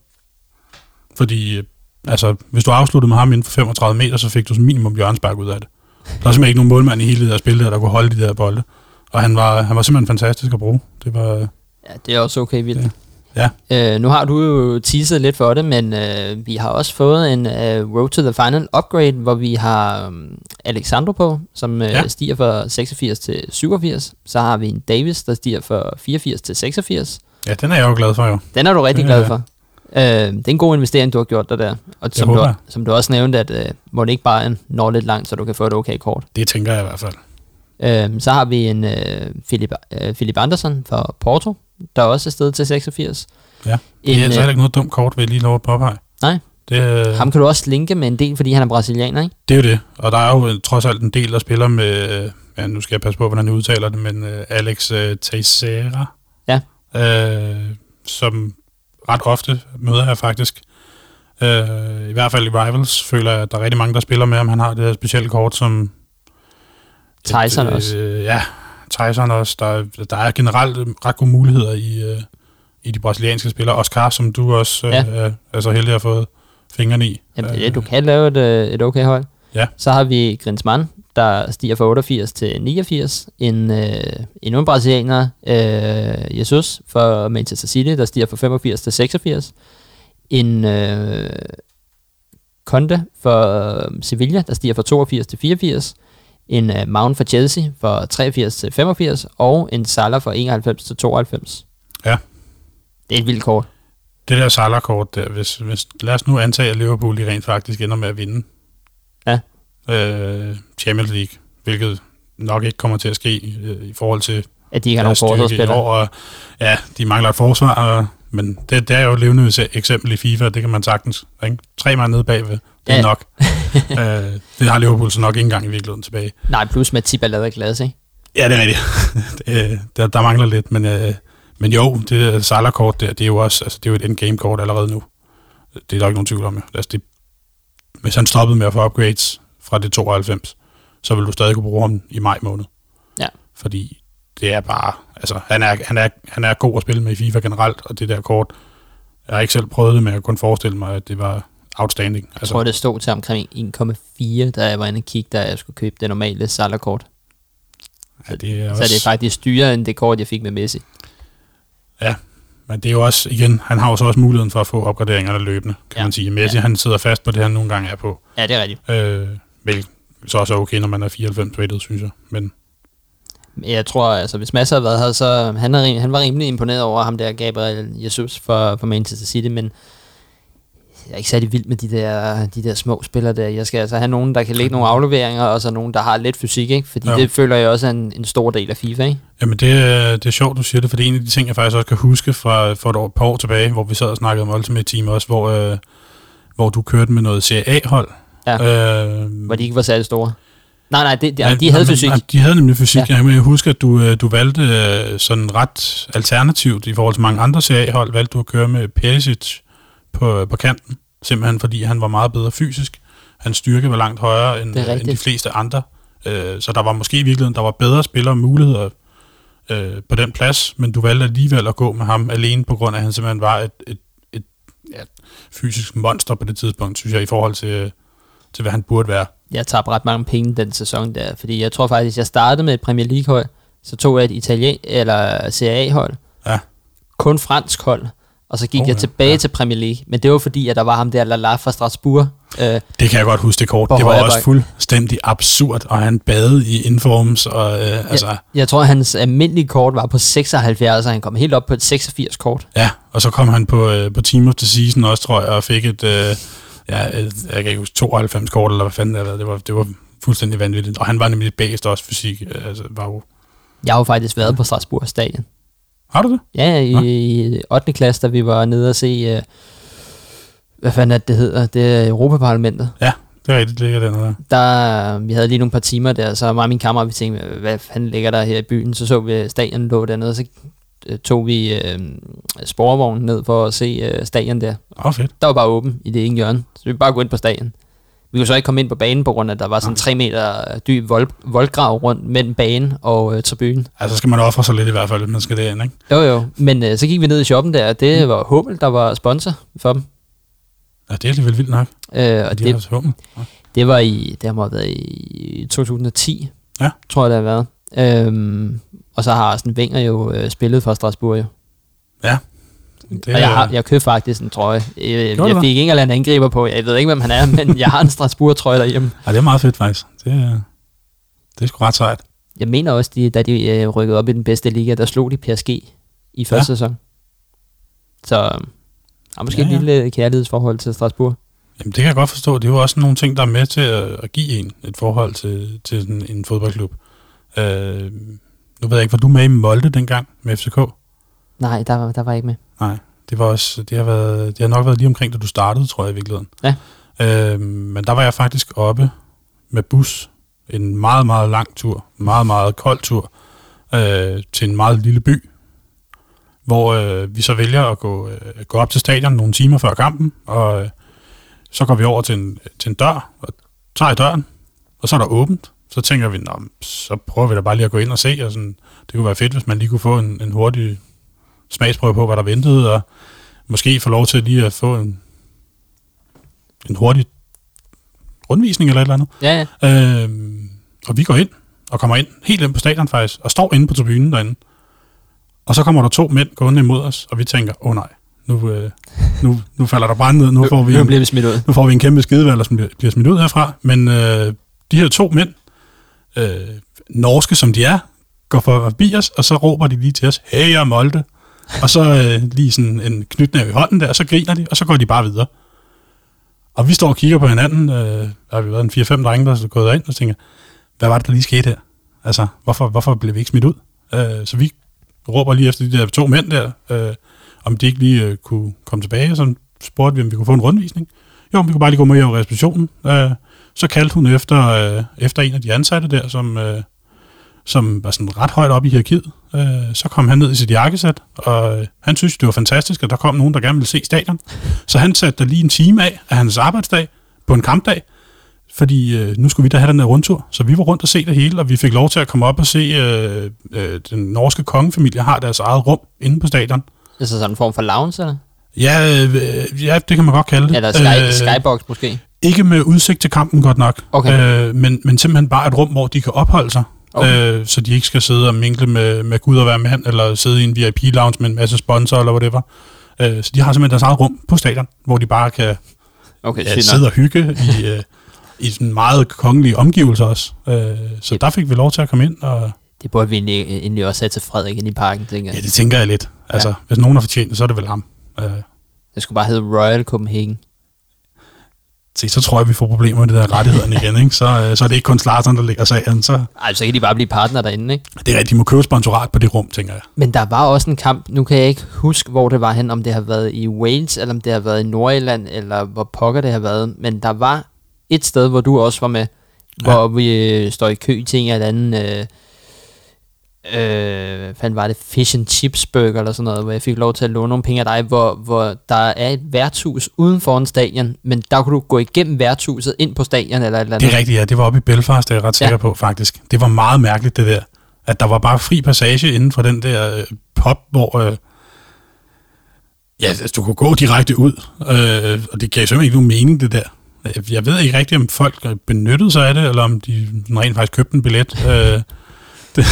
Fordi, øh, altså, hvis du afsluttede med ham inden for 35 meter, så fik du som minimum hjørnspark ud af det. Der var simpelthen ikke nogen målmand i hele det der spil, der, der kunne holde de der bolde. Og han var, han var simpelthen fantastisk at bruge. Det var, Ja, det er også okay vildt. Ja. Øh, nu har du jo teaset lidt for det, men øh, vi har også fået en øh, Road to the Final upgrade, hvor vi har um, Alexandro på, som øh, Ja. stiger fra 86 til 87. Så har vi en Davis, der stiger fra 84 til 86. ja, den er jeg jo glad for jo. Den er du rigtig glad for. Øh, det er en god investering, du har gjort der der. Og som du, som du også nævnte, at øh, må det ikke bare når lidt langt, så du kan få et okay kort. Det tænker jeg i hvert fald. Øh, så har vi en øh, Philip, øh, Philip Andersen fra Porto, der også er stedet til 86. Ja. En, Det er altså øh, heller ikke noget dumt kort, vil jeg lige lov at påpege. Nej. Det, øh, Ham kan du også linke med en del, fordi han er brasilianer, ikke? det er jo det. Og der er jo øh, trods alt en del, der spiller med, ja, nu skal jeg passe på, hvordan jeg udtaler det, men øh, Alex øh, Teixeira. Ja. Øh, som ret ofte møder jeg faktisk. Øh, I hvert fald i Rivals føler jeg, at der er rigtig mange, der spiller med ham. Han har det her specielle kort, som... Tyson et, også. Øh, ja, Tyson også. Der, er- der er generelt øh, ret gode muligheder i, øh, i de brasilianske spillere. Oscar, som du også øh, Ja. er, er så heldig at fået fingrene i. Jamen, det er det, du kan lave et, øh, et okay hold. Ja. Så har vi Grinsmann, der stiger fra 88 til 89. En, øh, endnu en brasilianer, øh, Jesus for Manchester City, der stiger fra 85 til 86. En øh, Conte for øh, Sevilla, der stiger fra 82 til 84. En øh, Mount for Chelsea fra 83 til 85. Og en Salah fra 91 til 92. Ja. Det er et vildt kort. Det der Salah-kort der, hvis, hvis, lad os nu antage, at Liverpool rent faktisk ender med at vinde Ja. øh, Champions League, hvilket nok ikke kommer til at ske øh, i forhold til At de ikke har nogen forsvarsspillere. Og, ja, de mangler et forsvar, og, men det, det er jo et levende eksempel i FIFA, det kan man sagtens. Ikke? Tre mand nede bagved, det er Ja. nok. (laughs) øh, det har Liverpool så nok ikke engang i virkeligheden tilbage. Nej, plus Matip er lavet glas, ikke? Ja, det er rigtigt. (laughs) det, der, der mangler lidt, men, øh, men jo, det Salah-kort der, det er jo også altså, det er jo et endgame-kort allerede nu. Det er der ikke nogen tvivl om. Jo. Altså, det, hvis han stoppede med at få upgrades fra det 92, så vil du stadig kunne bruge ham i maj måned. Ja. Fordi det er bare, altså han er, han er, han er god at spille med i FIFA generelt, og det der kort, jeg har ikke selv prøvet det, men jeg kan kun forestille mig, at det var outstanding. Jeg tror, det stod til omkring 1,4, da jeg var inde og kigge, da jeg skulle købe det normale Salah-kort. ja, det er Så det er faktisk dyrere end det kort, jeg fik med Messi. Men det er jo også, igen, han har jo så også muligheden for at få opgraderingerne løbende, kan Ja. ja. man sige. Messi, ja. han sidder fast på det, han nogle gange er på. Ja, det er rigtigt. Øh, vel, så også er okay, når man er 94 rated, synes jeg. Men Jeg tror, altså, hvis Masser havde været her, så han, rim- han var rimelig imponeret over ham der, Gabriel Jesus for, for Manchester City, men jeg er ikke særlig vild med de der, de der små spillere der. Jeg skal altså have nogen, der kan lægge nogle afleveringer, og så nogen, der har lidt fysik, ikke? Fordi Ja. det føler jeg også er en, en stor del af FIFA, ikke? Jamen, det, det er sjovt, du siger det, for det er en af de ting, jeg faktisk også kan huske fra for et år, par år tilbage, hvor vi sad og snakkede om Ultimate Team også, hvor, øh, hvor du kørte med noget CA-hold. Ja. Øh, Hvor de ikke var særlig store. Nej, nej, det, ja, Ja, de havde men- fysik. ja, De havde nemlig fysik. Ja. Jeg kan huske, at du, øh, du valgte øh, sådan ret alternativt i forhold til mange andre CA-hold, valgte du at køre med Perisic på, på kanten, simpelthen fordi han var meget bedre fysisk. Hans styrke var langt højere end, øh, end de fleste andre. Øh, så der var måske i virkeligheden, der var bedre spillere og muligheder øh, på den plads, men du valgte alligevel at gå med ham alene, på grund af, at han simpelthen var et, et, et ja, fysisk monster på det tidspunkt, synes jeg, i forhold til, til hvad han burde være. Jeg tabte ret mange penge den sæson der, fordi jeg tror faktisk, jeg startede med et Premier League hold, så tog jeg et Italien eller CAA hold, Ja. kun fransk hold, og så gik Oh, jeg tilbage Ja. til Premier League, men det var fordi, at der var ham der Lala fra Strasbourg. Øh, Det kan jeg godt huske det kort. Det var højre også fuldstændig absurd, og han bade i informs, og øh, altså, jeg, jeg tror, hans almindelige kort var på 76, og han kom helt op på et 86 kort. ja, og så kom han på, øh, på Team of the Season også, tror jeg, og fik et, øh, ja, et, jeg kan ikke huske, 92 kort, eller hvad fanden det var. Det var, det var fuldstændig vanvittigt. Og han var nemlig bedst også fysik. øh, Altså, var jo... Jeg har jo faktisk været på Strasbourg stadion. Har du det? Ja, i, i 8. klasse, da vi var nede og se, øh, hvad fanden er det, det hedder, det er Europaparlamentet. Ja, det er rigtigt, det ligger dernede. Der, vi havde lige nogle par timer der, så mig og min kammerat, vi tænkte, hvad fanden ligger der her i byen? Så så vi at stadion lå dernede, og så øh, tog vi øh, sporvognen ned for at se øh, stadion der. Åh, oh, fedt. Der var bare åben i det ene hjørne, så vi bare gå ind på stadion. Vi kunne så ikke komme ind på banen, på grund af, at der var sådan en 3 meter dyb vold, voldgrav rundt mellem banen og øh, tribunen. Altså, så skal man ofre sig lidt i hvert fald, hvis man skal derind, ikke? Jo jo, men øh, så gik vi ned i shoppen der, og det var Hummel, der var sponsor for dem. Ja, det er alligevel vildt nok. Øh, og De har det, også hummel. Ja. det var i, det har været i 2010, Ja. tror jeg det har været. Øhm, og så har Arsene Wenger jo øh, spillet for Strasbourg jo. Det, og jeg, har, jeg købte faktisk en trøje. Øh, jeg det? fik ingen eller anden angriber på. Jeg ved ikke, hvem han er, men jeg har en Strasbourg-trøje derhjemme. ja, det er meget fedt, faktisk. Det, er- det er sgu ret sejt. Jeg mener også, de, da de øh, rykkede op i den bedste liga, der slog de PSG i første Ja. sæson. Så øh, har måske Ja, ja, et lille kærlighedsforhold til Strasbourg. Jamen, det kan jeg godt forstå. Det er jo også nogle ting, der er med til at, at give en et forhold til, til sådan en fodboldklub. Øh, nu ved jeg ikke, var du med i Molde dengang med FCK? Nej, der, var- der var jeg ikke med. Nej, det var også, det har, været, det har nok været lige omkring, da du startede, tror jeg i virkeligheden. Ja. Øh, men der var jeg faktisk oppe med bus. En meget, meget lang tur. Meget, meget kold tur. Øh, til en meget lille by. Hvor øh, vi så vælger at gå, øh, gå op til stadion nogle timer før kampen. Og øh, så går vi over til en, til en dør og tager i døren. Og så er der åbent. Så tænker vi, Nå, så prøver vi da bare lige at gå ind og se. Og sådan, det kunne være fedt, hvis man lige kunne få en, en hurtig smagsprøve på, hvad der ventede, og måske få lov til lige at få en, en hurtig rundvisning eller et eller andet. Ja, ja. Øhm, og vi går ind, og kommer ind helt ind på stadion faktisk, og står inde på tribunen derinde. Og så kommer der to mænd gående imod os, og vi tænker, åh oh, nej, nu, øh, nu, nu falder der brand ned, nu får vi Nu en, bliver vi smidt ud. nu får vi en kæmpe skidevalg, som bliver, bliver smidt ud herfra. Men øh, de her to mænd, øh, norske som de er, går forbi os, og så råber de lige til os, hey, jeg er Molde. Og så øh, lige sådan en knytnæve i hånden der, og så griner de, og så går de bare videre. Og vi står og kigger på hinanden, øh, der har vi været en 4-5 drenge, der er gået ind, og tænker, hvad var det, der lige skete her? Altså, hvorfor, hvorfor blev vi ikke smidt ud? Øh, så vi råber lige efter de der to mænd der, øh, om de ikke lige øh, kunne komme tilbage, og så spurgte vi, om vi kunne få en rundvisning. Jo, vi kunne bare lige gå med i receptionen. Øh, så kaldte hun efter, øh, efter en af de ansatte der, som, øh, som var sådan ret højt op i hierarkiet. Øh, så kom han ned i sit jakkesæt, og øh, han synes, det var fantastisk, at der kom nogen, der gerne ville se stadion. Så han satte der lige en time af af hans arbejdsdag på en kampdag, fordi øh, nu skulle vi da have den der rundtur. Så vi var rundt og se det hele, og vi fik lov til at komme op og se, øh, øh, den norske kongefamilie har deres eget rum inde på stadion. Altså sådan en form for lounge, eller? Ja, øh, ja, det kan man godt kalde det. Eller sky, øh, skybox måske? Ikke med udsigt til kampen godt nok, Okay. øh, men, men simpelthen bare et rum, hvor de kan opholde sig, Okay. øh, så de ikke skal sidde og minkle med, med Gud og være mand, eller sidde i en VIP-lounge med en masse sponsorer, eller whatever. Øh, så de har simpelthen deres eget rum på stadion, hvor de bare kan Okay, ja, sidde og hygge i, øh, i sådan meget kongelige omgivelser også. Øh, så der fik vi lov til at komme ind, og Det burde vi egentlig, egentlig også have til Frederik ind i parken, tænker ja, jeg. det tænker jeg lidt. Altså, ja. hvis nogen har fortjent det, så er det vel ham. Øh, Det skulle bare hedde Royal Copenhagen. Se, så tror jeg, vi får problemer med det der rettighederne igen, ikke? Så, øh, så er det ikke kun Slatern, der ligger sagen. Så Ej, så kan de bare blive partner derinde, ikke? det er rigtigt, de må købe sponsorat på det rum, tænker jeg. Men der var også en kamp, nu kan jeg ikke huske, hvor det var hen, om det har været i Wales, eller om det har været i Nordjylland, eller hvor pokker det har været. Men der var et sted, hvor du også var med, Ja. hvor vi øh, står i kø til en eller anden, øh, øh, fanden var det, fish and chips burger eller sådan noget, hvor jeg fik lov til at låne nogle penge af dig, hvor, hvor der er et værtshus uden for en stadion, men der kunne du gå igennem værtshuset ind på stadion eller et eller andet. Det er rigtigt, ja. Det var oppe i Belfast, det er jeg ret sikker Ja. på, faktisk. Det var meget mærkeligt, det der. At der var bare fri passage inden for den der øh, pop, hvor... Øh, ja, altså, du kunne gå direkte ud. Øh, og det gav simpelthen ikke nogen mening, det der. Jeg- Jeg ved ikke rigtigt, om folk øh, benyttede sig af det, eller om de rent faktisk købte en billet. Øh, det,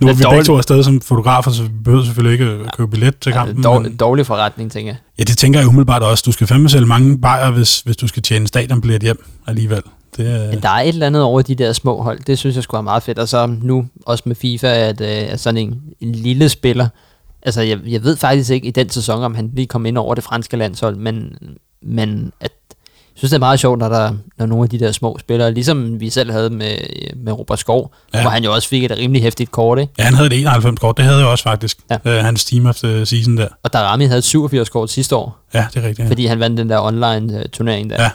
nu er vi begge to afsted som fotografer, så vi behøver selvfølgelig ikke at købe billet til kampen. Dår, men- dårlig forretning, tænker jeg. Ja, det tænker jeg umiddelbart også. Du skal fandme sælge mange bajer, hvis, hvis du skal tjene stadionbillet hjem alligevel. Det, er- Men der er et eller andet over de der små hold, det synes jeg skulle være meget fedt. Og så nu også med FIFA, at, øh, at sådan en, en lille spiller, altså jeg, jeg ved faktisk ikke i den sæson, om han lige kom ind over det franske landshold, men, men at, synes, det er meget sjovt, når, der, når nogle af de der små spillere, ligesom vi selv havde med, med Robert Skov, ja. Hvor han jo også fik et rimelig hæftigt kort, ikke? Ja, han havde et 91 kort. Det havde jeg også faktisk. Ja. Uh, hans team of the season der. Og Darami havde et 87 kort sidste år, Ja, det er rigtigt. ja. Fordi han vandt den der online uh, turnering der. Ja.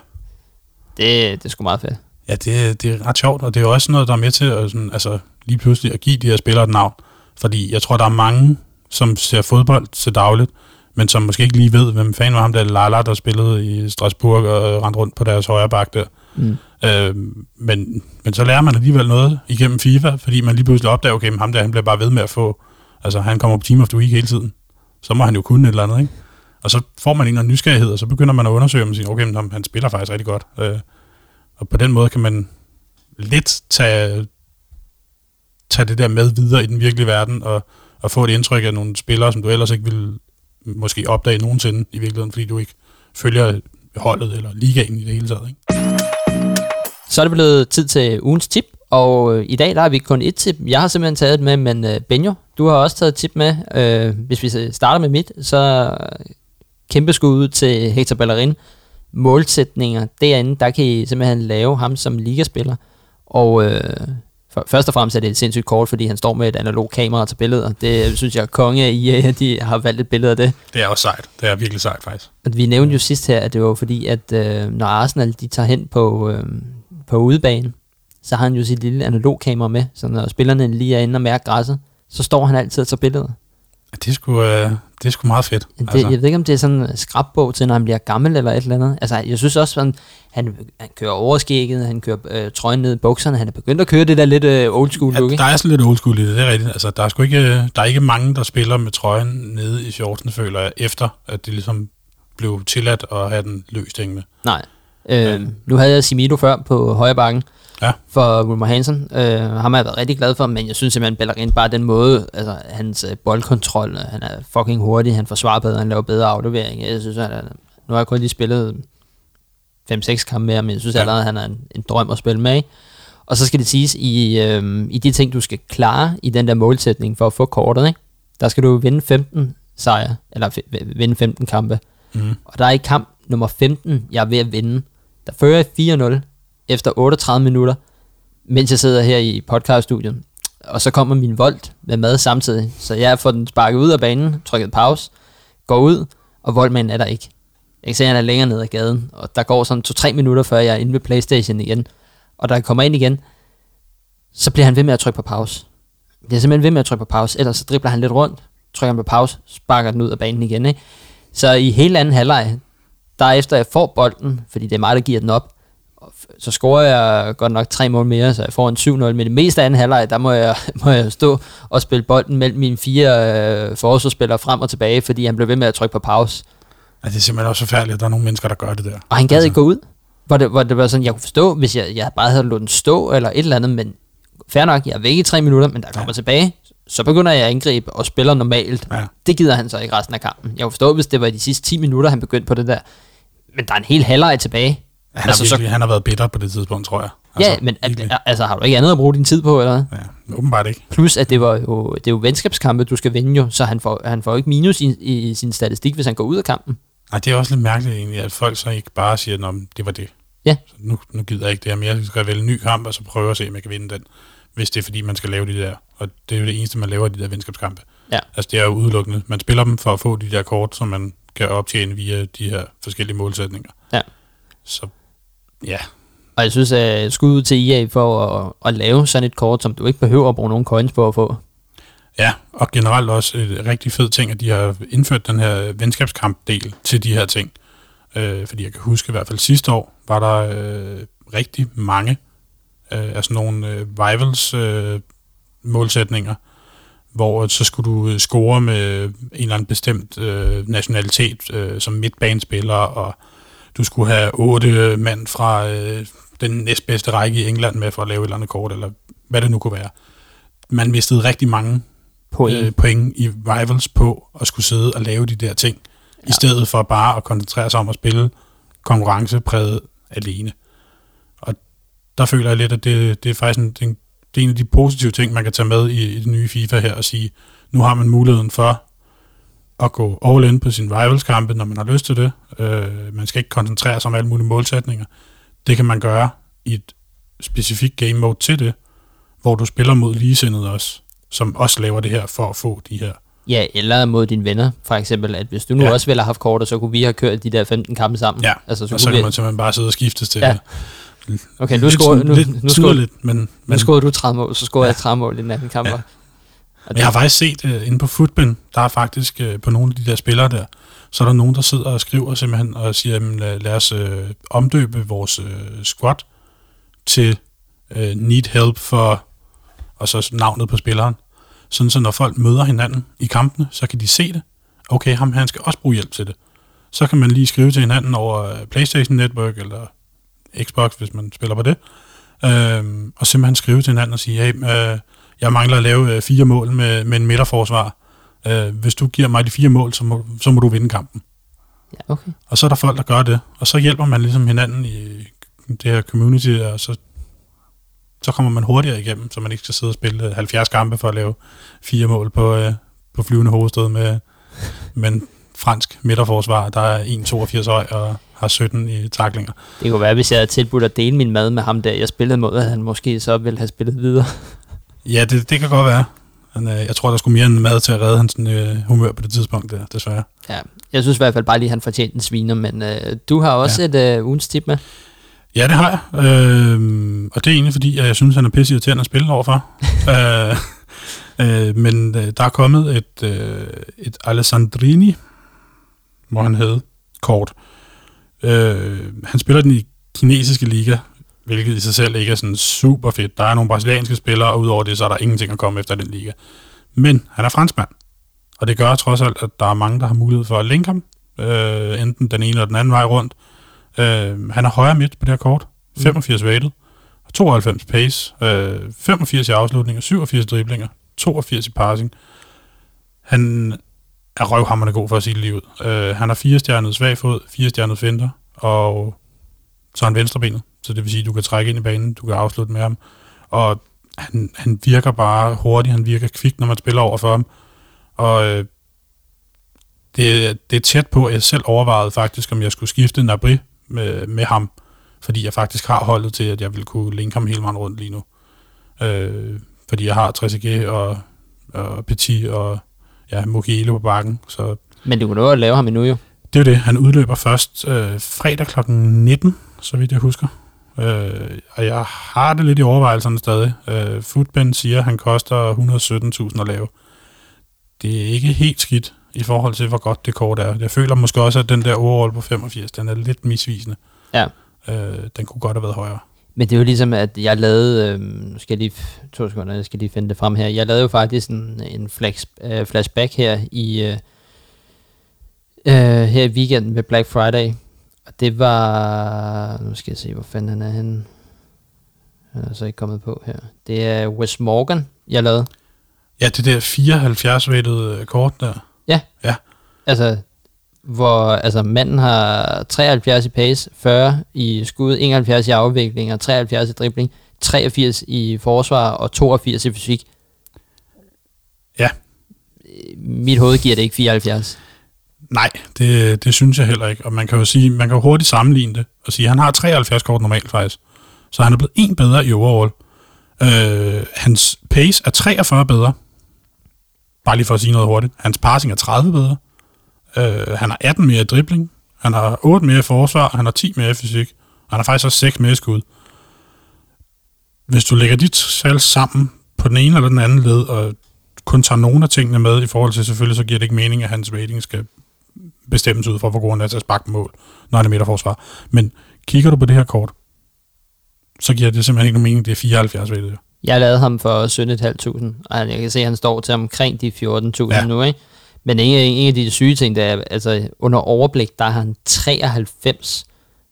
Det, det er sgu meget fedt. ja det, det er ret sjovt, og det er jo også noget, der er med til at, sådan, altså, lige pludselig at give de her spillere et navn. Fordi jeg tror, der er mange, som ser fodbold til dagligt, men som måske ikke lige ved, hvem fanden var ham der Lala, der spillede i Strasbourg og rendte rundt på deres højre bak der. Mm. Øh, men, men så lærer man alligevel noget igennem FIFA, fordi man lige pludselig opdager, okay, ham der, han bliver bare ved med at få, altså han kommer på Team of the Week hele tiden. Så må han jo kunne et eller andet, ikke? Og så får man en eller anden nysgerrighed, og så begynder man at undersøge, og siger, okay, men han spiller faktisk rigtig godt. Øh, og på den måde kan man lidt tage, tage det der med videre i den virkelige verden, og, og få et indtryk af nogle spillere, som du ellers ikke ville måske opdage nogensinde i virkeligheden, fordi du ikke følger holdet eller ligaen i det hele taget. Ikke? Så er det blevet tid til ugens tip, og øh, i dag der har vi kun et tip. Jeg har simpelthen taget et med, men øh, Benjo, du har også taget et tip med. Øh, hvis vi starter med mit, så kæmpe skud ud til Hector Ballerin. Målsætninger derinde, der kan I simpelthen lave ham som ligaspiller. Og øh, først og fremmest er det et sindssygt kort, fordi han står med et analog kamera til billeder. Det synes jeg, konge af EA, de har valgt et billede af det. Det er også sejt. Det er virkelig sejt, faktisk. Vi nævnte jo sidst her, at det var fordi, at øh, når Arsenal de tager hen på, øh, på udebane, så har han jo sit lille analogkamera med, så når spillerne lige er inde og mærker græsset, så står han altid og tager billeder. Det sgu, øh, det er sgu meget fedt. Det, altså. Jeg ved ikke, om det er sådan en skrabbog til, når han bliver gammel eller et eller andet. Altså, jeg synes også, sådan, han, han kører overskægget, han kører øh, trøjen ned i bukserne, han er begyndt at køre det der lidt øh, old school look, Ja, der er sådan lidt old school i det, det er rigtigt. Altså, der er sgu ikke, der er ikke mange, der spiller med trøjen nede i shortsen, føler jeg, efter at det ligesom blev tilladt at have den løst hængende. Nej. Øh, nu havde jeg Simito før på højre bakken Ja. for Wilmer Hansen. Øh, ham har jeg været rigtig glad for, men jeg synes simpelthen, Bellerin bare den måde, altså hans øh, boldkontrol, øh, han er fucking hurtig, han forsvarer bedre, han laver bedre aflevering. Jeg synes, han er, nu har jeg kun lige spillet 5-6 kampe ham, men jeg synes Ja. allerede, han er en, en drøm at spille med. Og så skal det siges, i, øh, i de ting, du skal klare i den der målsætning for at få kortet, ikke? der skal du vinde 15 sejre, eller fi- vinde 15 kampe. Mm. Og der er i kamp nummer 15, jeg er ved at vinde. Der fører jeg 4-0 efter 38 minutter, mens jeg sidder her i podcaststudiet. Og så kommer min vold med mad samtidig. Så jeg får den sparket ud af banen, trykket pause, går ud, og voldmanden er der ikke. Jeg kan se, at han er længere ned ad gaden, og der går sådan 2-3 minutter, før jeg er inde ved Playstation igen. Og da jeg kommer ind igen, så bliver han ved med at trykke på pause. Jeg er simpelthen ved med at trykke på pause, ellers så dribler han lidt rundt, trykker han på pause, sparker den ud af banen igen. Ikke? Så i hele anden halvleg, der efter jeg får bolden, fordi det er mig, der giver den op, så scorer jeg godt nok tre mål mere, så jeg får en 7-0, men det meste af anden halvleg, der må jeg, (laughs) må jeg stå og spille bolden mellem mine fire øh, forsvarsspillere frem og tilbage, fordi han blev ved med at trykke på pause. Ja, det er simpelthen også forfærdeligt, at der er nogle mennesker, der gør det der. Og han gad altså. ikke gå ud. Hvor det, hvor det var sådan, jeg kunne forstå, hvis jeg, jeg bare havde lået den stå, eller et eller andet, men fair nok, jeg er væk i tre minutter, men der kommer ja. tilbage, så begynder jeg at angribe og spiller normalt. Ja. Det gider han så ikke resten af kampen. Jeg kunne forstå, hvis det var i de sidste 10 minutter, han begyndte på det der. Men der er en hel halvleg tilbage. Han, Altså, så- virkelig, så... han har været bitter på det tidspunkt, tror jeg. Altså, ja, men al- altså, har du ikke andet at bruge din tid på, eller? Ja, åbenbart ikke. Plus, at det, var jo, det er jo venskabskampe, du skal vinde jo, så han får, han får ikke minus i, i sin statistik, hvis han går ud af kampen. Nej, det er også lidt mærkeligt egentlig, at folk så ikke bare siger, at det var det. Ja. Så nu, nu gider jeg ikke det her mere. Jeg skal vælge en ny kamp, og så prøve at se, om jeg kan vinde den. Hvis det er, fordi man skal lave de der. Og det er jo det eneste, man laver, de der venskabskampe. Ja. Altså, det er jo udelukkende. Man spiller dem for at få de der kort, som man kan optjene via de her forskellige målsætninger. Ja. Så, ja. Og jeg synes, at skud ud til EA for at, at lave sådan et kort, som du ikke behøver at bruge nogen coins på at få. Ja, og generelt også et rigtig fed ting, at de har indført den her venskabskamp-del til de her ting. Øh, fordi jeg kan huske i hvert fald sidste år, var der øh, rigtig mange øh, altså nogle øh, rivals øh, målsætninger, hvor så skulle du score med en eller anden bestemt øh, nationalitet øh, som midtbanespiller, og du skulle have otte mand fra øh, den næstbedste række i England med for at lave et eller andet kort, eller hvad det nu kunne være. Man mistede rigtig mange Point. øh, point i rivals på at skulle sidde og lave de der ting, ja. i stedet for bare at koncentrere sig om at spille konkurrencepræget alene. Og der føler jeg lidt, at det, det er faktisk en, det, er- en af de positive ting, man kan tage med i, i det nye FIFA her og sige, nu har man muligheden for at gå all in på sin rivals-kampe, når man har lyst til det. Øh, man skal ikke koncentrere sig om alle mulige målsætninger. Det kan man gøre i et specifikt game mode til det, hvor du spiller mod ligesindede også, som også laver det her for at få de her. Ja, eller mod dine venner, for eksempel, at hvis du nu Ja. også ville have haft kort, så kunne vi have kørt de der 15 kampe sammen. Ja, altså, så og så kunne kan vi, man simpelthen bare sidde og skiftes til Ja. det. Okay, nu Lidt scorede, nu, lidt nu, scorede, tydeligt, men, nu men, scorede du 30 mål, så scorede Ja. jeg 30 mål i den anden kamp. Ja. Men jeg har faktisk set uh, inde på Footbin, der er faktisk uh, på nogle af de der spillere der, så er der nogen, der sidder og skriver simpelthen og siger, jamen, lad, lad os uh, omdøbe vores uh, squad til uh, need help for, og så navnet på spilleren. Sådan så når folk møder hinanden i kampene, så kan de se det. Okay, ham her, han skal også bruge hjælp til det. Så kan man lige skrive til hinanden over PlayStation Network eller Xbox, hvis man spiller på det. Øhm, og simpelthen skrive til hinanden og sige, hey, øh, jeg mangler at lave øh, fire mål med, med en midterforsvar. Øh, hvis du giver mig de fire mål, så må, så må du vinde kampen. ja, okay. Og så er der folk, der gør det. Og så hjælper man ligesom hinanden i det her community, og så, så kommer man hurtigere igennem, så man ikke skal sidde og spille 70 kampe for at lave fire mål på, øh, på flyvende hovedstød med, med en fransk midterforsvar, der er 1,82 høj og har 17 i taklinger. Det kunne være, hvis jeg havde tilbudt at dele min mad med ham der, jeg spillede mod, at han måske så ville have spillet videre. Ja, det, det kan godt være. Men, øh, jeg tror, der skulle mere end mad til at redde hans øh, humør på det tidspunkt der, desværre. Ja, jeg synes i hvert fald bare lige, at han fortjente en sviner, men øh, du har også ja. et øh, ugens tip med. Ja, det har jeg. Øh, og det er egentlig fordi, at jeg synes, han er pisse irriterende at spille overfor. (laughs) øh, øh, men øh, der er kommet et, øh, et Alessandrini, hvor han hed kort. Øh, han spiller den i kinesiske liga, hvilket i sig selv ikke er sådan super fedt. Der er nogle brasilianske spillere, og udover det, så er der ingenting at komme efter den liga. Men han er franskmand, og det gør trods alt, at der er mange, der har mulighed for at linke ham, øh, enten den ene eller den anden vej rundt. Øh, han er højre midt på det her kort, 85 rated, 92 pace, øh, 85 i afslutninger, 87 driblinger, 82 i passing. Han er røvhammerende god for at sige det lige ud. Øh, han har fire stjernet svag fod, fire stjernet finder, og så er han venstrebenet. Så det vil sige, at du kan trække ind i banen, du kan afslutte med ham. Og han, han virker bare hurtigt, han virker kvik, når man spiller over for ham. Og øh, det, det er tæt på, at jeg selv overvejede faktisk, om jeg skulle skifte Nabri med, med ham, fordi jeg faktisk har holdet til, at jeg ville kunne linke ham hele vejen rundt lige nu. Øh, fordi jeg har 3CG og, og Petit og ja, Mukiele på bakken, så Men du kunne nå at lave ham endnu jo. det er det. Han udløber først øh, fredag kl. 19, så vidt jeg husker. Øh, og jeg har det lidt i overvejelserne stadig. Øh, Footbend siger, at han koster 117.000 at lave. Det er ikke helt skidt i forhold til, hvor godt det kort er. Jeg føler måske også, at den der overall på 85, den er lidt misvisende. Ja. Øh, den kunne godt have været højere. Men det er jo ligesom, at jeg lavede, øh, nu skal jeg lige, to sekunder, jeg skal lige finde det frem her. Jeg lavede jo faktisk en, en flash, øh, flashback her i, øh, øh, her i weekenden med Black Friday. Det var, nu skal jeg se, hvor fanden han er henne. Han er så ikke kommet på her. Det er Wes Morgan, jeg lavede. Ja, det der 74 rated kort der. Altså, hvor altså, manden har 73 i pace, 40 i skud, 71 i afvikling og 73 i dribling, 83 i forsvar og 82 i fysik. Ja. Øh, Mit hoved giver det ikke 74. Nej, det, det synes jeg heller ikke. Og man kan jo sige, man kan jo hurtigt sammenligne det og sige, at han har 73 kort normalt faktisk. Så han er blevet en bedre i overall. Øh, hans pace er 43 bedre. Bare lige for at sige noget hurtigt. Hans passing er 30 bedre. Øh, han har 18 mere i dribling. Han har 8 mere i forsvar. Han har 10 mere i fysik. Han har faktisk også 6 mere i skud. Hvis du lægger de tal sammen på den ene eller den anden led, og kun tager nogle af tingene med i forhold til, selvfølgelig så giver det ikke mening, at hans rating skal bestemmes ud fra, hvor god han er til at sparke mål, når han er midterforsvar. Men kigger du på det her kort, så giver det simpelthen ikke nogen mening, det er 74 rated. Jeg lavede ham for 17.500, og jeg kan se, at han står til omkring de 14.000 ja. nu, ikke? Men en af, en af de syge ting, der er, altså under overblik, der er han 93,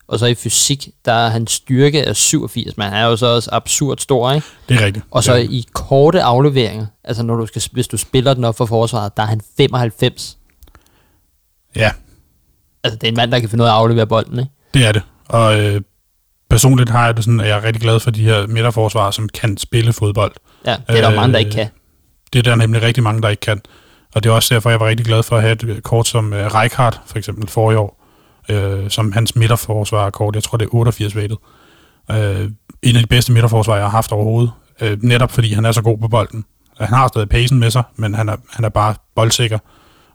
og så i fysik, der er han styrke af 87, men han er jo så også absurd stor, ikke? Det er rigtigt. Og så ja. i korte afleveringer, altså når du skal, hvis du spiller den op for forsvaret, der er han 95. Ja. Altså det er en mand, der kan finde ud af at aflevere bolden, ikke? Det er det. Og øh, personligt har jeg det sådan, at jeg er rigtig glad for de her midterforsvarer, som kan spille fodbold. Ja, det er der øh, mange, der ikke kan. Det er der nemlig rigtig mange, der ikke kan. Og det er også derfor, jeg var rigtig glad for at have et kort som uh, Rijkaard, for eksempel, for i år, øh, som hans midterforsvar-kort. Jeg tror, det er 88 rated. Øh, en af de bedste midterforsvar, jeg har haft overhovedet. Øh, netop fordi han er så god på bolden. Han har stadig pacen med sig, men han er, han er bare boldsikker.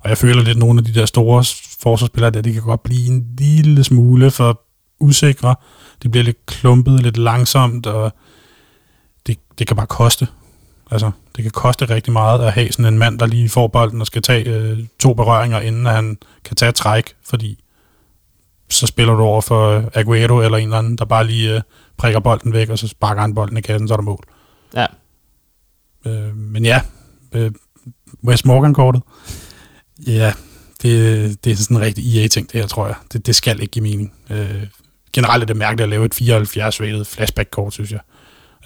Og jeg føler lidt, at nogle af de der store forsvarsspillere, der, de kan godt blive en lille smule for usikre. De bliver lidt klumpet, lidt langsomt, og det, det kan bare koste. Altså, det kan koste rigtig meget at have sådan en mand, der lige får bolden og skal tage øh, to berøringer, inden han kan tage træk, fordi så spiller du over for Aguero eller en eller anden, der bare lige øh, prikker bolden væk, og så sparker han bolden i kassen, så er der mål. Ja. Øh, men ja, øh, West Morgan-kortet, ja, det, det er sådan en rigtig EA-ting, det her, tror jeg. Det, det skal ikke give mening. Øh, generelt er det mærkeligt at lave et 74-rated flashback-kort, synes jeg.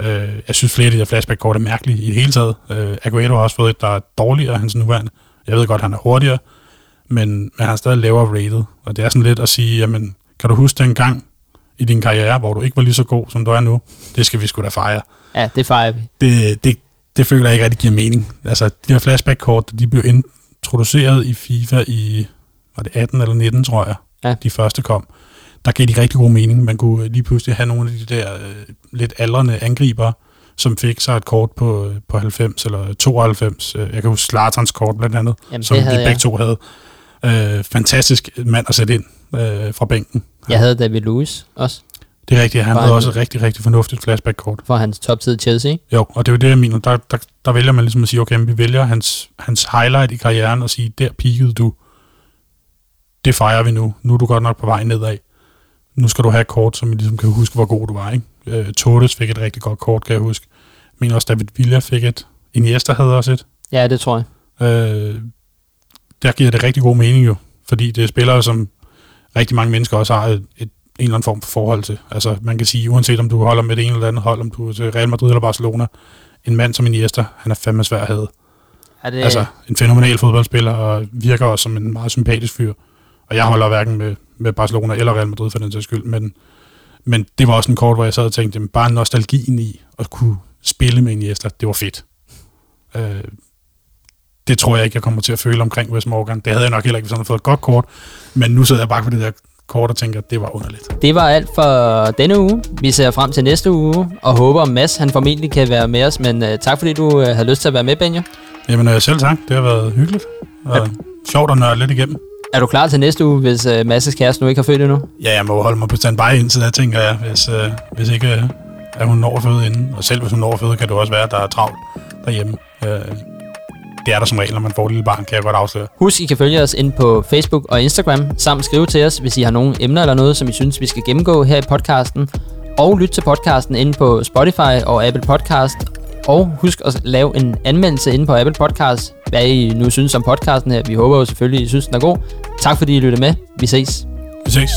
Øh, jeg synes flere af de der flashback-kort er mærkelige i det hele taget. Øh, Aguero har også fået et, der er dårligere end hans nuværende. Jeg ved godt, han er hurtigere, men, men han er stadig lavere rated. Og det er sådan lidt at sige, jamen, kan du huske den gang i din karriere, hvor du ikke var lige så god, som du er nu? Det skal vi sgu da fejre. Ja, det fejrer vi. Det, det, det føler jeg ikke rigtig giver mening. Altså, de her flashback-kort, de blev introduceret i FIFA i, var det 18 eller 19, tror jeg, ja. de første kom der gav de rigtig god mening. Man kunne lige pludselig have nogle af de der øh, lidt aldrende angriber, som fik sig et kort på, på 90 eller 92. Jeg kan huske Slatans kort blandt andet, Jamen, som vi begge jeg. to havde. Øh, fantastisk mand at sætte ind øh, fra bænken. Jeg havde David Lewis også. Det er rigtigt, han havde også et rigtig, rigtig fornuftigt flashback-kort. For hans toptid i Chelsea? Jo, og det er jo det, jeg mener. Der, der, der vælger man ligesom at sige, okay, vi vælger hans, hans highlight i karrieren og sige, der peakede du. Det fejrer vi nu. Nu er du godt nok på vej nedad nu skal du have et kort, som ligesom kan huske, hvor god du var. Ikke? Øh, Torres fik et rigtig godt kort, kan jeg huske. Mener også, David Villa fik et. Iniesta havde også et. Ja, det tror jeg. Øh, der giver det rigtig god mening jo, fordi det er spillere, som rigtig mange mennesker også har et, et, en eller anden form for forhold til. Altså man kan sige, uanset om du holder med det ene eller andet hold, om du er til Real Madrid eller Barcelona, en mand som Iniesta, han er fandme svær at have. Er det... Altså en fænomenal fodboldspiller, og virker også som en meget sympatisk fyr. Og jeg holder hverken med, med Barcelona eller Real Madrid for den sags skyld, men, men det var også en kort, hvor jeg sad og tænkte, jamen, bare nostalgien i at kunne spille med Iniesta, det var fedt. Øh, det tror jeg ikke, jeg kommer til at føle omkring Wes Morgan. Det havde jeg nok heller ikke, hvis han havde fået et godt kort, men nu sidder jeg bare på det der kort og tænker, at det var underligt. Det var alt for denne uge. Vi ser frem til næste uge, og håber, at Mads han formentlig kan være med os, men uh, tak fordi du uh, havde lyst til at være med, Benjo. Jamen uh, selv tak. Det har været hyggeligt. Og ja. sjovt at nørde lidt igennem. Er du klar til næste uge, hvis uh, Masses kæreste nu ikke har født endnu? Ja, jeg må holde mig på standby indtil da, tænker jeg, hvis, uh, hvis ikke uh, er hun når at føde inden. Og selv hvis hun når at føde, kan det også være, at der er travlt derhjemme. Uh, det er der som regel, når man får et lille barn, kan jeg godt afsløre. Husk, I kan følge os ind på Facebook og Instagram, samt skrive til os, hvis I har nogle emner eller noget, som I synes, vi skal gennemgå her i podcasten. Og lyt til podcasten inde på Spotify og Apple Podcast. Og husk at lave en anmeldelse inde på Apple Podcast, hvad I nu synes om podcasten her. Vi håber jo selvfølgelig, I synes, den er god. Tak fordi I lyttede med. Vi ses. Vi ses.